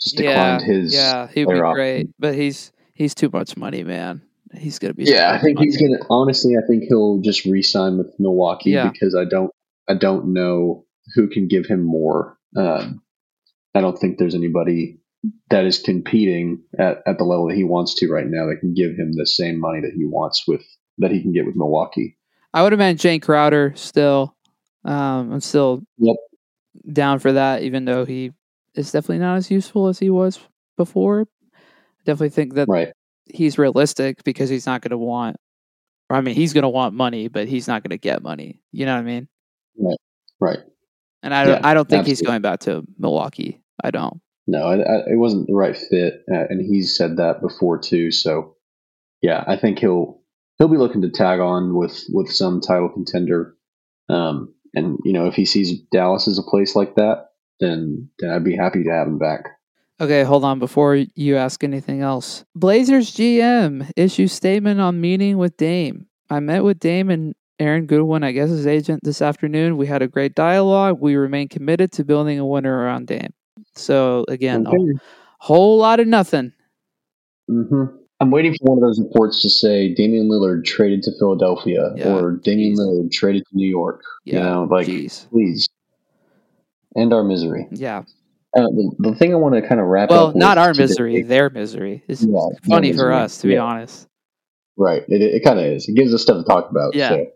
Speaker 1: just
Speaker 2: yeah,
Speaker 1: declined his.
Speaker 2: yeah. He'd be great, but he's he's too much money, man. He's gonna be.
Speaker 1: Yeah, I think
Speaker 2: much
Speaker 1: he's gonna. Honestly, I think he'll just re-sign with Milwaukee
Speaker 2: Yeah.
Speaker 1: because I don't. I don't know who can give him more. Um, I don't think there's anybody that is competing at, at the level that he wants to right now that can give him the same money that he wants with that he can get with Milwaukee.
Speaker 2: I would have meant Jae Crowder still. Um, I'm still
Speaker 1: Yep.
Speaker 2: down for that, even though he is definitely not as useful as he was before. I definitely think that
Speaker 1: Right.
Speaker 2: he's realistic because he's not going to want. Or I mean, he's going to want money, but he's not going to get money. You know what I mean?
Speaker 1: Right. Right.
Speaker 2: And I don't.
Speaker 1: Yeah,
Speaker 2: I don't think he's going back to Milwaukee. I don't.
Speaker 1: No, I, I, it wasn't the right fit, uh, and he's said that before too. So, yeah, I think he'll he'll be looking to tag on with with some title contender. Um, and you know, if he sees Dallas as a place like that, then then I'd be happy to have him back.
Speaker 2: Okay, hold on before you ask anything else. Blazers GM issues statement on meeting with Dame. I met with Dame and Aaron Goodwin, I guess his agent, this afternoon. We had a great dialogue. We remain committed to building a winner around Dame. So again, a whole lot of nothing.
Speaker 1: hmm I'm waiting for one of those reports to say Damian Lillard traded to Philadelphia
Speaker 2: Yeah,
Speaker 1: or Damian. Lillard traded to New York.
Speaker 2: Yeah,
Speaker 1: you know, like
Speaker 2: jeez.
Speaker 1: please end our misery.
Speaker 2: Yeah.
Speaker 1: Uh, the, the thing I want to kind of wrap
Speaker 2: Well,
Speaker 1: up.
Speaker 2: Well,
Speaker 1: not
Speaker 2: our
Speaker 1: today-
Speaker 2: misery, their misery. It's
Speaker 1: Yeah,
Speaker 2: funny for us, to be
Speaker 1: Yeah.
Speaker 2: honest.
Speaker 1: Right. It, it kind of is. It gives us stuff to talk about.
Speaker 2: Yeah.
Speaker 1: So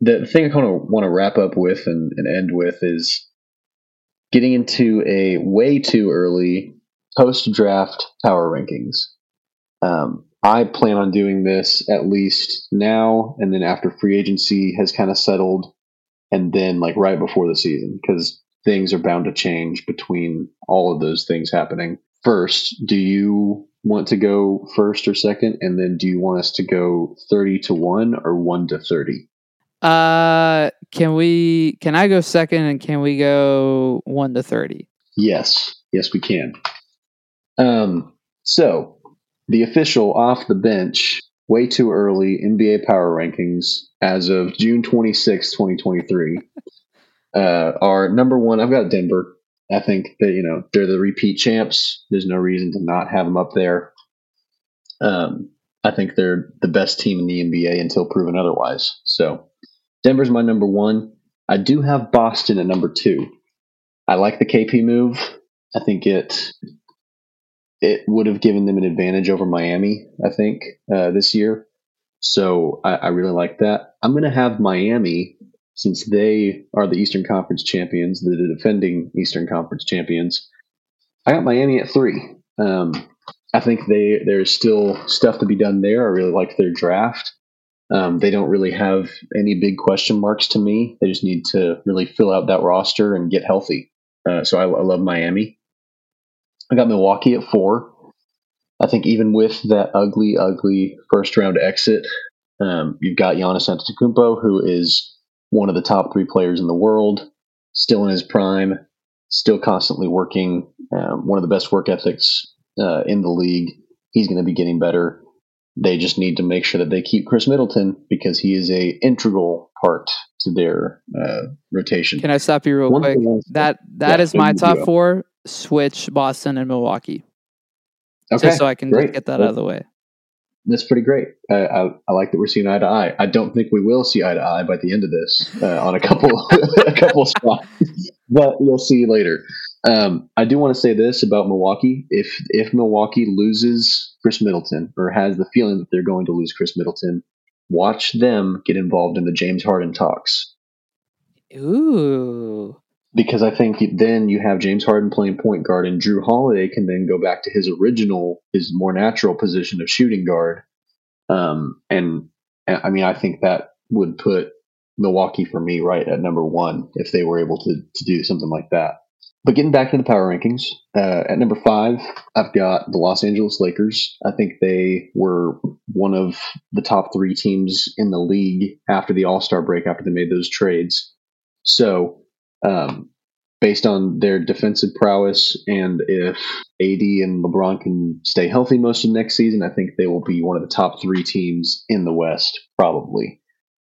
Speaker 1: the thing I kind of want to wrap up with and, and end with is getting into a way too early post draft power rankings. Um, I plan on doing this at least now and then after free agency has kind of settled and then like right before the season because things are bound to change between all of those things happening. First, do you want to go first or second? And then do you want us to go 30 to 1 or 1 to 30?
Speaker 2: Uh, can we? Can I go second, and can we go one to thirty?
Speaker 1: Yes. Yes, we can. Um, so, the official off the bench, way too early NBA power rankings as of June 26, 2023, uh, are number one. I've got Denver. I think that, you know, they're the repeat champs. There's no reason to not have them up there. Um, I think they're the best team in the NBA until proven otherwise. So, Denver's my number one. I do have Boston at number two. I like the KP move. I think it it would have given them an advantage over Miami. I think uh, this year, so I, I really like that. I'm going to have Miami since they are the Eastern Conference champions, the defending Eastern Conference champions. I got Miami at three. Um, I think they there's still stuff to be done there. I really like their draft. Um, they don't really have any big question marks to me. They just need to really fill out that roster and get healthy. Uh, so I, I love Miami. I got Milwaukee at four. I think even with that ugly, ugly first round exit, um, you've got Giannis Antetokounmpo, who is one of the top three players in the world, still in his prime, still constantly working. Um, one of the best work ethics uh, in the league. He's going to be getting better. They just need to make sure that they keep Khris Middleton because he is a integral part to their uh, rotation.
Speaker 2: Can I stop you real
Speaker 1: One
Speaker 2: quick? That that
Speaker 1: Yeah,
Speaker 2: is my top
Speaker 1: go.
Speaker 2: four. Switch Boston and Milwaukee,
Speaker 1: Okay,
Speaker 2: just so I can get that out of the way.
Speaker 1: That's pretty great. I, I, I like that we're seeing eye to eye. I don't think we will see eye to eye by the end of this uh, on a couple a couple spots, but we'll see later. Um, I do want to say this about Milwaukee: if if Milwaukee loses Khris Middleton or has the feeling that they're going to lose Khris Middleton, watch them get involved in the James Harden talks
Speaker 2: Ooh,
Speaker 1: because I think then you have James Harden playing point guard, and Jrue Holiday can then go back to his original, his more natural position of shooting guard. Um, and, and I mean, I think that would put Milwaukee for me right at number one if they were able to to do something like that. But getting back to the power rankings, uh, at number five, I've got the Los Angeles Lakers. I think they were one of the top three teams in the league after the All Star break, after they made those trades. So, um, based on their defensive prowess, and if AD and LeBron can stay healthy most of next season, I think they will be one of the top three teams in the West, probably.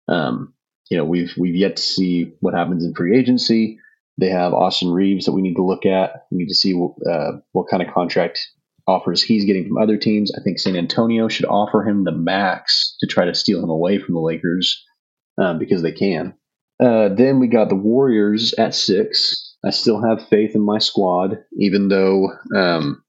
Speaker 1: Um, you know, we've we've yet to see what happens in free agency. They have Austin Reaves that we need to look at. We need to see uh, what kind of contract offers he's getting from other teams. I think San Antonio should offer him the max to try to steal him away from the Lakers uh, because they can. Uh, then we got the Warriors at six. I still have faith in my squad, even though um,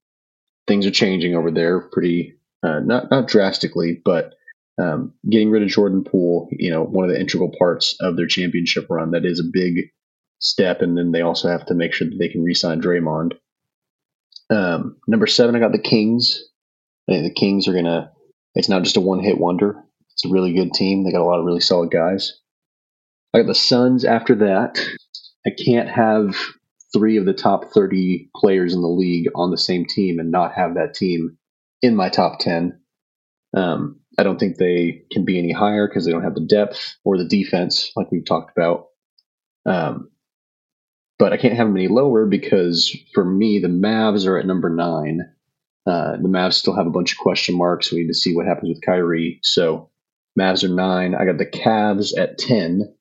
Speaker 1: things are changing over there pretty uh, not not drastically, but um, getting rid of Jordan Poole, you know, one of the integral parts of their championship run. That is a big step, and then they also have to make sure that they can re-sign Draymond. Um, number seven, I got the Kings. I think the Kings are gonna. It's not just a one-hit wonder. It's a really good team. They got a lot of really solid guys. I got the Suns after that. I can't have three of the top 30 players in the league on the same team and not have that team in my top 10. Um, I don't think they can be any higher because they don't have the depth or the defense, like we've talked about. Um, but I can't have them any lower because for me, the Mavs are at number nine. Uh, the Mavs still have a bunch of question marks. We need to see what happens with Kyrie. So Mavs are nine. I got the Cavs at 10.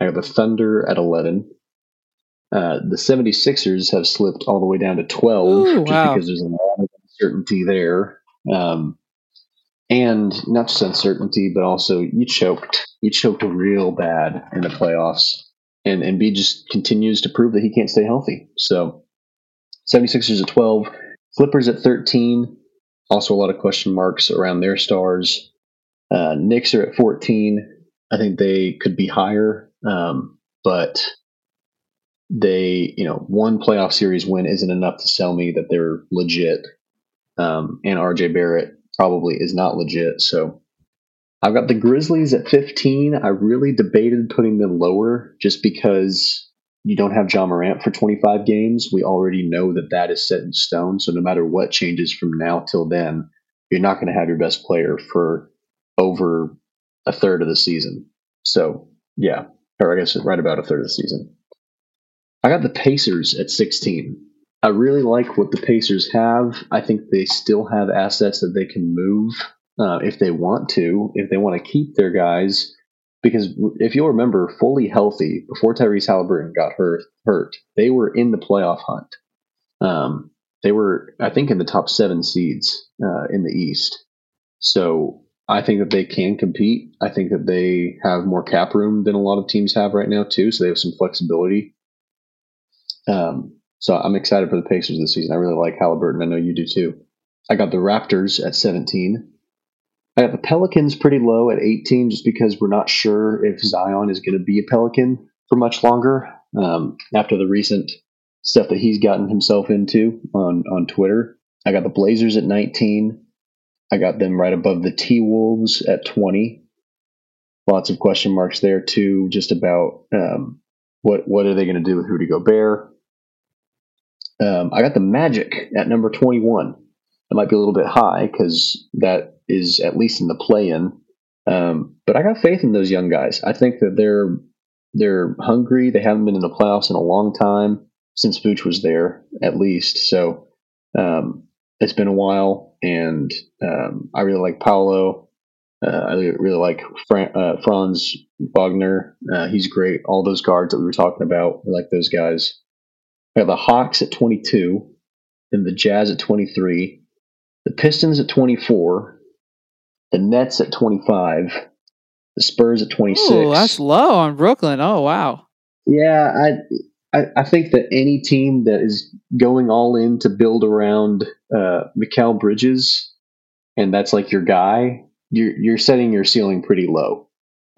Speaker 1: I got the Thunder at 11. Uh, the 76ers have slipped all the way down to 12
Speaker 2: Ooh,
Speaker 1: just
Speaker 2: wow.
Speaker 1: because there's a lot of uncertainty there. Um, and not just uncertainty, but also you choked. You choked real bad in the playoffs. And Embiid just continues to prove that he can't stay healthy. So 76ers at 12, Clippers at 13. Also a lot of question marks around their stars. Uh, Knicks are at 14. I think they could be higher, um, but they, you know, one playoff series win isn't enough to sell me that they're legit. Um, and RJ Barrett probably is not legit. So I've got the Grizzlies at 15. I really debated putting them lower just because you don't have Ja Morant for 25 games. We already know that that is set in stone. So no matter what changes from now till then, you're not going to have your best player for over a third of the season. So yeah, or I guess right about a third of the season. I got the Pacers at 16. I really like what the Pacers have. I think they still have assets that they can move uh, if they want to, if they want to keep their guys. Because if you'll remember, fully healthy before Tyrese Haliburton got hurt, hurt they were in the playoff hunt. Um, they were, I think, in the top seven seeds uh, in the East. So I think that they can compete. I think that they have more cap room than a lot of teams have right now too. So they have some flexibility. Um, so I'm excited for the Pacers this season. I really like Haliburton. I know you do too. I got the Raptors at 17. I got the Pelicans pretty low at 18 just because we're not sure if Zion is going to be a Pelican for much longer um, after the recent stuff that he's gotten himself into on, on Twitter. I got the Blazers at 19. I got them right above the T Wolves at 20. Lots of question marks there too, just about um, what what are they going to do with Rudy Gobert. Um, I got the Magic at number 21. That might be a little bit high because that is at least in the play-in. Um, but I got faith in those young guys. I think that they're they're hungry. They haven't been in the playoffs in a long time since Vooch was there, at least. So um, it's been a while, and um, I really like Paolo. Uh, I really, like uh, Franz Wagner. Uh, he's great. All those guards that we were talking about, I like those guys. I got the Hawks at 22, and the Jazz at 23, the Pistons at 24, the Nets at 25, the Spurs at 26.
Speaker 2: Oh, that's low on Brooklyn. Oh, wow.
Speaker 1: Yeah, I, I, I think that any team that is going all in to build around uh, Mikal Bridges, and that's like your guy, you're you're setting your ceiling pretty low.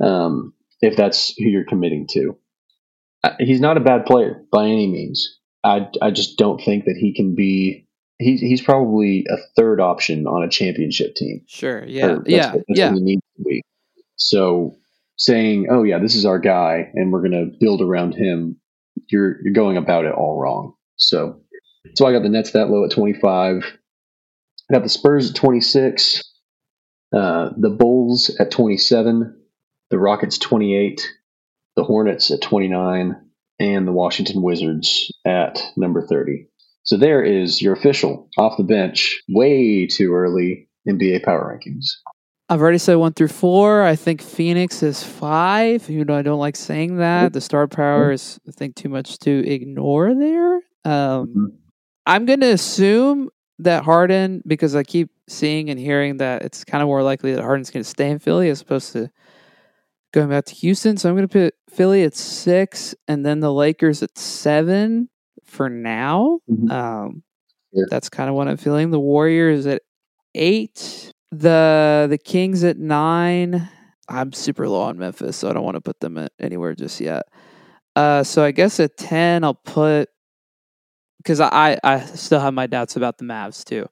Speaker 1: Um, if that's who you're committing to, uh, he's not a bad player by any means. I I just don't think that he can be. He's he's probably a third option on a championship team.
Speaker 2: Sure. Yeah.
Speaker 1: Or that's
Speaker 2: Yeah.
Speaker 1: what- that's
Speaker 2: Yeah.
Speaker 1: what he needs to be. So saying, "Oh yeah, this is our guy, and we're going to build around him," you're you're going about it all wrong. So, so I got the Nets that low at 25. I got the Spurs at 26. Uh, the Bulls at 27. The Rockets 28. The Hornets at 29, and the Washington Wizards at number 30. So there is your official off the bench, way too early NBA power rankings.
Speaker 2: I've already said one through four. I think Phoenix is five. You know, I don't like saying that. The star power is, I think, too much to ignore there. Um,
Speaker 1: Mhm.
Speaker 2: I'm going to assume that Harden, because I keep seeing and hearing that it's kind of more likely that Harden's going to stay in Philly as opposed to going back to Houston. So I'm going to put Philly at six and then the Lakers at seven for now.
Speaker 1: Mhm.
Speaker 2: Um,
Speaker 1: Sure.
Speaker 2: That's kind of what I'm feeling. The Warriors at eight. The the Kings at nine. I'm super low on Memphis, so I don't want to put them at anywhere just yet. Uh, so I guess at ten, I'll put because I I still have my doubts about the Mavs too.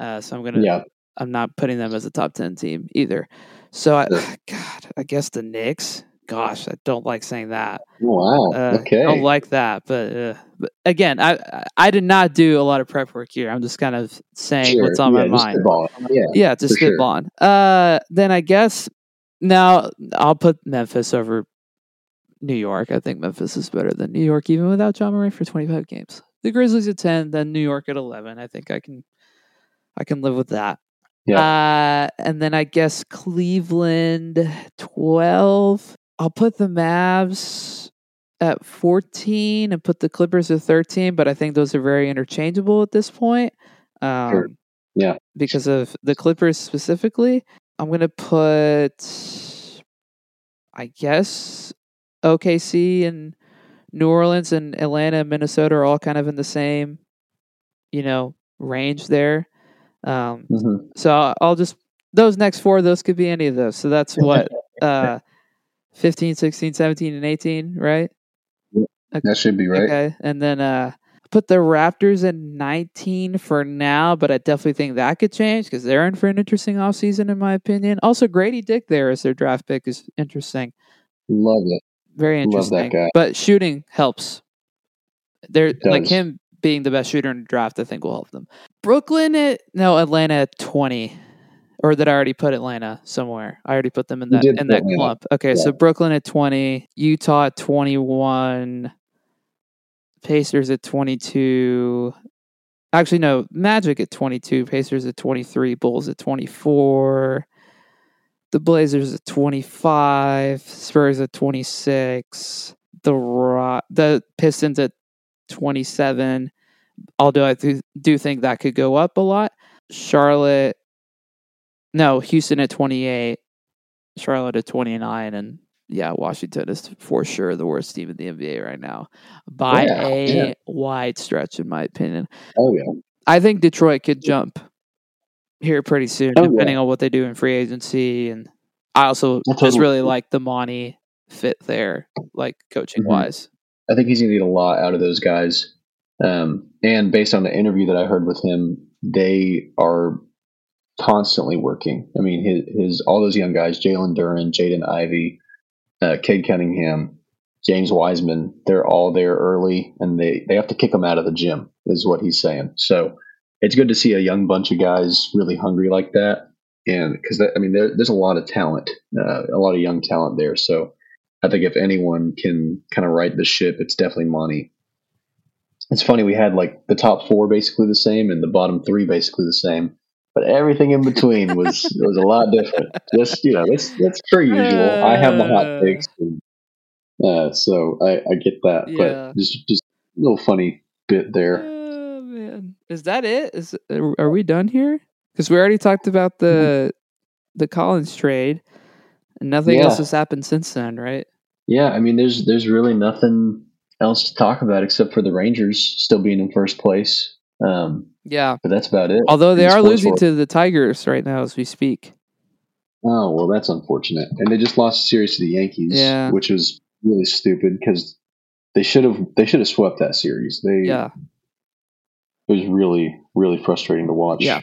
Speaker 2: Uh, so I'm gonna
Speaker 1: Yeah,
Speaker 2: I'm not putting them as a top ten team either. So I. God, I guess the Knicks. Gosh, I don't like saying that.
Speaker 1: wow.
Speaker 2: Uh,
Speaker 1: okay.
Speaker 2: I don't like that, but, uh, but again, I I- did not do a lot of prep work here. I'm just kind of saying
Speaker 1: Sure.
Speaker 2: what's on
Speaker 1: yeah,
Speaker 2: my mind.
Speaker 1: Yeah.
Speaker 2: Yeah, just
Speaker 1: sure.
Speaker 2: spitballing. Uh, then I guess now I'll put Memphis over New York. I think Memphis is better than New York, even without Ja Morant for 25 games. The Grizzlies at 10, then New York at 11. I think I can I can live with that. Uh, and then I guess Cleveland 12. I'll put the Mavs at 14 and put the Clippers at 13, but I think those are very interchangeable at this point. Um,
Speaker 1: Sure. Yeah.
Speaker 2: Because of the Clippers specifically. I'm going to put, I guess, OKC and New Orleans and Atlanta and Minnesota are all kind of in the same, you know, range there. Um,
Speaker 1: Mhm.
Speaker 2: so I'll, I'll just those next four, those could be any of those. So that's what uh 15, 16, 17 and 18, right?
Speaker 1: That should be right.
Speaker 2: Okay. And then uh put the Raptors in 19 for now, but I definitely think that could change because they're in for an interesting offseason in my opinion. Also Gradey Dick there as their draft pick is interesting.
Speaker 1: Love it.
Speaker 2: Very
Speaker 1: Love that
Speaker 2: interesting.
Speaker 1: guy.
Speaker 2: But shooting helps. They're like him being the best shooter in the draft, I think will help them. Brooklyn at no Atlanta at twenty. Or that I already put Atlanta somewhere. I already put them in that in that
Speaker 1: Atlanta.
Speaker 2: clump. Okay, so Brooklyn at twenty, Utah at twenty one, Pacers at twenty two. Actually, no, Magic at twenty two, Pacers at twenty three, Bulls at twenty four. The Blazers at 25, Spurs at 26, the Ro- the Pistons at 27. Although I do, do think that could go up a lot. Charlotte, no, Houston at 28, Charlotte at 29, and yeah, Washington is for sure the worst team in the NBA right now by
Speaker 1: Yeah,
Speaker 2: a
Speaker 1: yeah.
Speaker 2: wide stretch, in my opinion.
Speaker 1: Oh yeah.
Speaker 2: I think Detroit could jump here pretty soon,
Speaker 1: Oh, yeah.
Speaker 2: depending on what they do in free agency. And I also just
Speaker 1: totally
Speaker 2: really
Speaker 1: agree.
Speaker 2: like the Monty fit there, like coaching
Speaker 1: Mhm.
Speaker 2: wise.
Speaker 1: I think he's going to get a lot out of those guys. Um, and based on the interview that I heard with him, they are constantly working. I mean, his, his all those young guys, Jalen Duren, Jaden Ivey, uh, Cade Cunningham, James Wiseman, they're all there early, and they, they have to kick them out of the gym, is what he's saying. So it's good to see a young bunch of guys really hungry like that. And because, I mean, there, there's a lot of talent, uh, a lot of young talent there. So I think if anyone can kind of right the ship, it's definitely Monty. it's funny we had like the top four basically the same and the bottom three basically the same, but everything in between was was a lot different. Just you know, that's that's per usual. I have the hot takes, and, uh, so I, I get that.
Speaker 2: Yeah.
Speaker 1: But just just a little funny bit there.
Speaker 2: Oh man, is that it? Is are we done here? Because we already talked about the the Collins trade, and nothing
Speaker 1: Yeah.
Speaker 2: else has happened since then, right?
Speaker 1: Yeah, I mean, there's there's really nothing else to talk about except for the Rangers still being in first place. Um,
Speaker 2: Yeah.
Speaker 1: but that's about it.
Speaker 2: Although they
Speaker 1: in
Speaker 2: are losing
Speaker 1: world.
Speaker 2: to the Tigers right now as we speak.
Speaker 1: Oh well, that's unfortunate. And they just lost a series to the Yankees,
Speaker 2: Yeah.
Speaker 1: which was really stupid because they should have they should have swept that series. They
Speaker 2: Yeah.
Speaker 1: it was really really frustrating to watch.
Speaker 2: Yeah.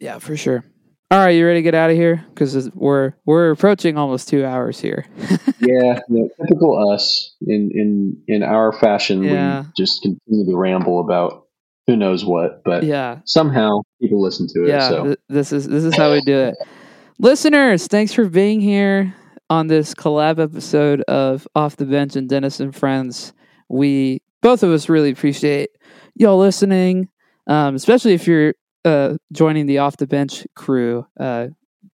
Speaker 2: Yeah, for sure. All right, you ready to get out of here? Because we're we're approaching almost two hours here.
Speaker 1: yeah, yeah, typical us in in in our fashion.
Speaker 2: Yeah.
Speaker 1: We just continue to ramble about who knows what, but
Speaker 2: yeah.
Speaker 1: somehow people listen to it.
Speaker 2: yeah
Speaker 1: so
Speaker 2: th- this is this is how we do it listeners thanks for being here on this collab episode of off the bench and dennis and friends we both of us really appreciate y'all listening um, especially if you're uh, joining the off the bench crew uh,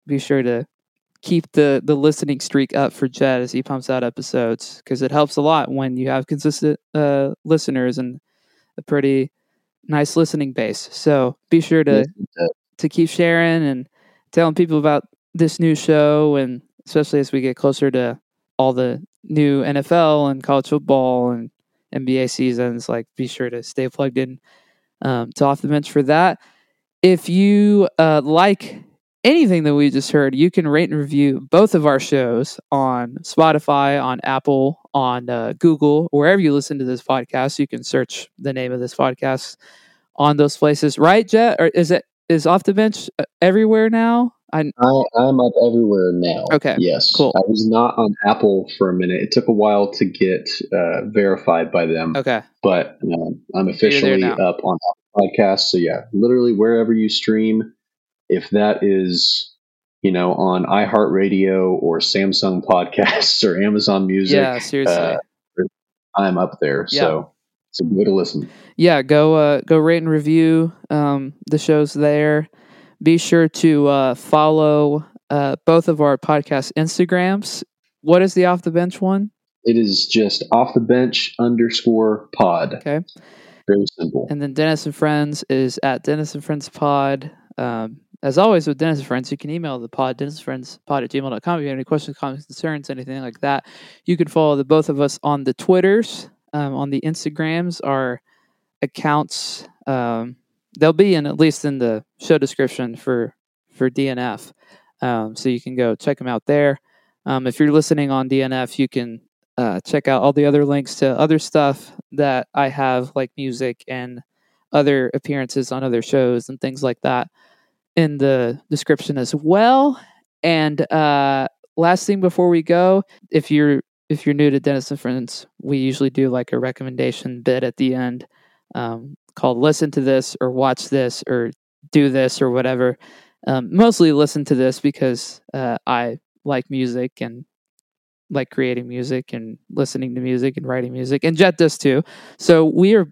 Speaker 2: be sure to keep the the listening streak up for Jet as he pumps out episodes because it helps a lot when you have consistent uh, listeners and a pretty nice listening base. So be sure to to keep sharing and telling people about this new show and especially as we get closer to all the new NFL and college football and NBA seasons like be sure to stay plugged in um, to off the bench for that. If you uh, like anything that we just heard you can rate and review both of our shows on Spotify on Apple on uh, Google wherever you listen to this podcast you can search the name of this podcast on those places right Jet or is it is off the bench uh, everywhere now I
Speaker 1: I, I'm up everywhere now.
Speaker 2: Okay,
Speaker 1: Yes.
Speaker 2: cool.
Speaker 1: I was not on Apple for a minute. It took a while to get uh, verified by them,
Speaker 2: okay
Speaker 1: but um, I'm officially up on Apple Podcasts. So yeah, literally wherever you stream, if that is you know on iHeartRadio or Samsung Podcasts or Amazon Music,
Speaker 2: yeah seriously
Speaker 1: uh, I'm up there.
Speaker 2: Yeah.
Speaker 1: So so it a listen.
Speaker 2: yeah go uh go rate and review um the shows there be sure to uh follow uh both of our podcast instagrams what is the off the bench one
Speaker 1: It is just off the bench underscore pod.
Speaker 2: Okay.
Speaker 1: Very simple.
Speaker 2: and then dennis and friends is at dennis and friends pod um as always with dennis friends you can email the pod dennis friends pod at gmail.com if you have any questions comments concerns anything like that you can follow the both of us on the twitters um, on the instagrams our accounts um, they'll be in at least in the show description for for DNF. Um, so you can go check them out there. Um, if you're listening on DNF, you can uh, check out all the other links to other stuff that I have, like music and other appearances on other shows and things like that, in the description as well. And uh, last thing before we go, if you're if you're new to Dennis and Friends, we usually do like a recommendation bit at the end um, called "Listen to this" or "Watch this" or "Do this" or whatever. Um, mostly listen to this because uh, I like music and like creating music and listening to music and writing music, and Jet does too. So we are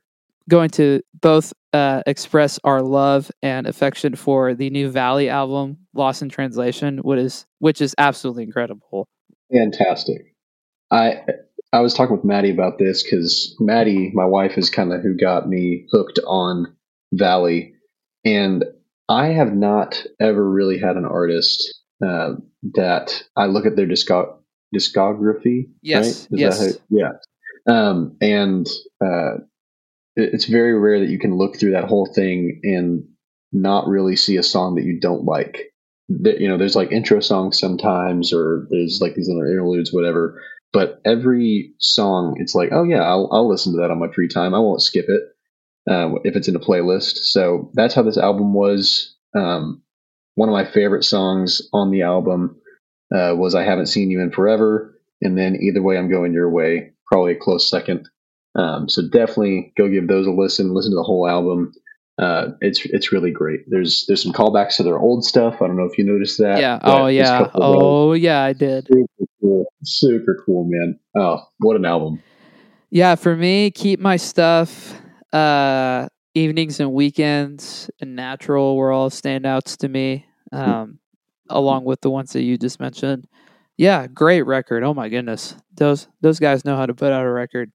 Speaker 2: going to both uh, express our love and affection for the new Valley album, "Lost in Translation," which is which is absolutely incredible.
Speaker 1: Fantastic. I I was talking with Maddie about this because Maddie, my wife, is kind of who got me hooked on Valley, and I have not ever really had an artist uh, that I look at their discog- discography.
Speaker 2: Yes,
Speaker 1: right?
Speaker 2: yes.
Speaker 1: how- yeah. Um, and uh, it's very rare that you can look through that whole thing and not really see a song that you don't like. That you know, there's like intro songs sometimes, or there's like these little interludes, whatever. But every song, it's like, oh yeah, I'll, I'll listen to that on my free time. I won't skip it uh, if it's in a playlist. So that's how this album was. Um, one of my favorite songs on the album uh, was "I Haven't Seen You in Forever," and then "Either Way I'm Going Your Way," probably a close second. Um, so definitely go give those a listen. Listen to the whole album. Uh, it's it's really great. There's there's some callbacks to their old stuff. I don't know if you noticed that.
Speaker 2: yeah. Oh yeah.
Speaker 1: couple of those.
Speaker 2: Oh yeah. I did.
Speaker 1: super cool, super cool, man. Oh, what an album!
Speaker 2: Yeah, for me, keep my stuff uh, evenings and weekends and natural were all standouts to me, um, along with the ones that you just mentioned. Yeah, great record. Oh my goodness, those those guys know how to put out a record,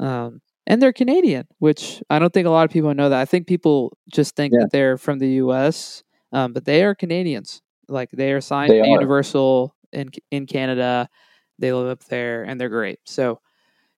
Speaker 2: um, and they're Canadian, which I don't think a lot of people know that. I think people just think
Speaker 1: Yeah.
Speaker 2: that they're from the U.S., um, but they are Canadians. Like they are signed
Speaker 1: They
Speaker 2: to
Speaker 1: are.
Speaker 2: Universal in in Canada. They live up there, and they're great. So,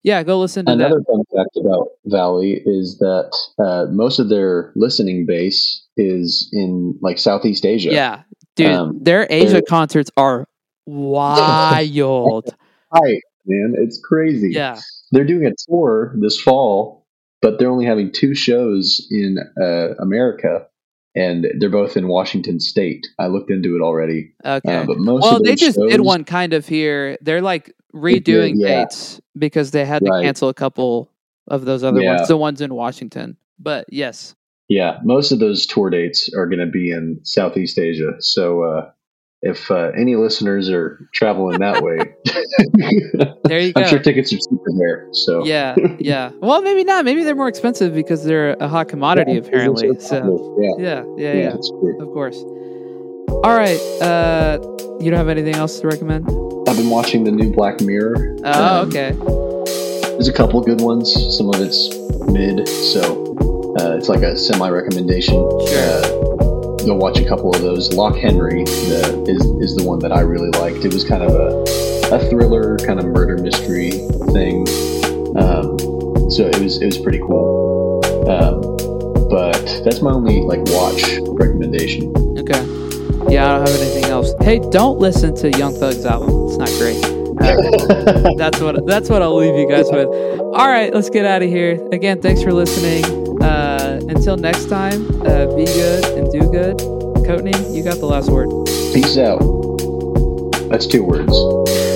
Speaker 2: yeah, go listen to them.
Speaker 1: Another
Speaker 2: that.
Speaker 1: fun fact about Valley is that uh, most of their listening base is in like Southeast Asia.
Speaker 2: Yeah, dude,
Speaker 1: Um,
Speaker 2: their Asia
Speaker 1: they're-
Speaker 2: concerts are wild.
Speaker 1: Right, man, it's crazy.
Speaker 2: yeah,
Speaker 1: they're doing a tour this fall, but they're only having two shows in uh, America, and they're both in Washington State. I looked into it already,
Speaker 2: okay.
Speaker 1: uh, but most
Speaker 2: well, they just did one kind of here. They're like
Speaker 1: did,
Speaker 2: redoing
Speaker 1: yeah.
Speaker 2: dates because they had to
Speaker 1: Right.
Speaker 2: cancel a couple of those other
Speaker 1: Yeah.
Speaker 2: ones, the ones in Washington. But yes,
Speaker 1: Yeah, most of those tour dates are going to be in Southeast Asia. So uh, if uh, any listeners are traveling that way,
Speaker 2: there you go.
Speaker 1: I'm sure tickets are cheaper there. So
Speaker 2: yeah, yeah. Well, maybe not. Maybe they're more expensive because they're a hot commodity,
Speaker 1: Yeah,
Speaker 2: apparently. So,
Speaker 1: yeah,
Speaker 2: yeah, yeah,
Speaker 1: yeah,
Speaker 2: yeah. Of course. All right. Uh, you don't have anything else to recommend?
Speaker 1: I've been watching the new Black Mirror.
Speaker 2: Oh,
Speaker 1: Um,
Speaker 2: okay.
Speaker 1: There's a couple good ones. Some of it's mid, so uh, it's like a semi recommendation.
Speaker 2: Sure.
Speaker 1: Go watch a couple of those. Loch Henry the, is is the one that I really liked. It was kind of a, a thriller, kind of murder mystery thing. Um, so it was it was pretty cool. Um, but that's my only like watch recommendation.
Speaker 2: Okay. Yeah, I don't have anything else. Hey, don't listen to Young Thug's album. It's not great. Uh, that's what that's what I'll leave you guys with. All right, let's get out of here. Again, thanks for listening. Uh, until next time, uh, be good and do good. Coatney, you got the last word.
Speaker 1: Peace out. That's two words.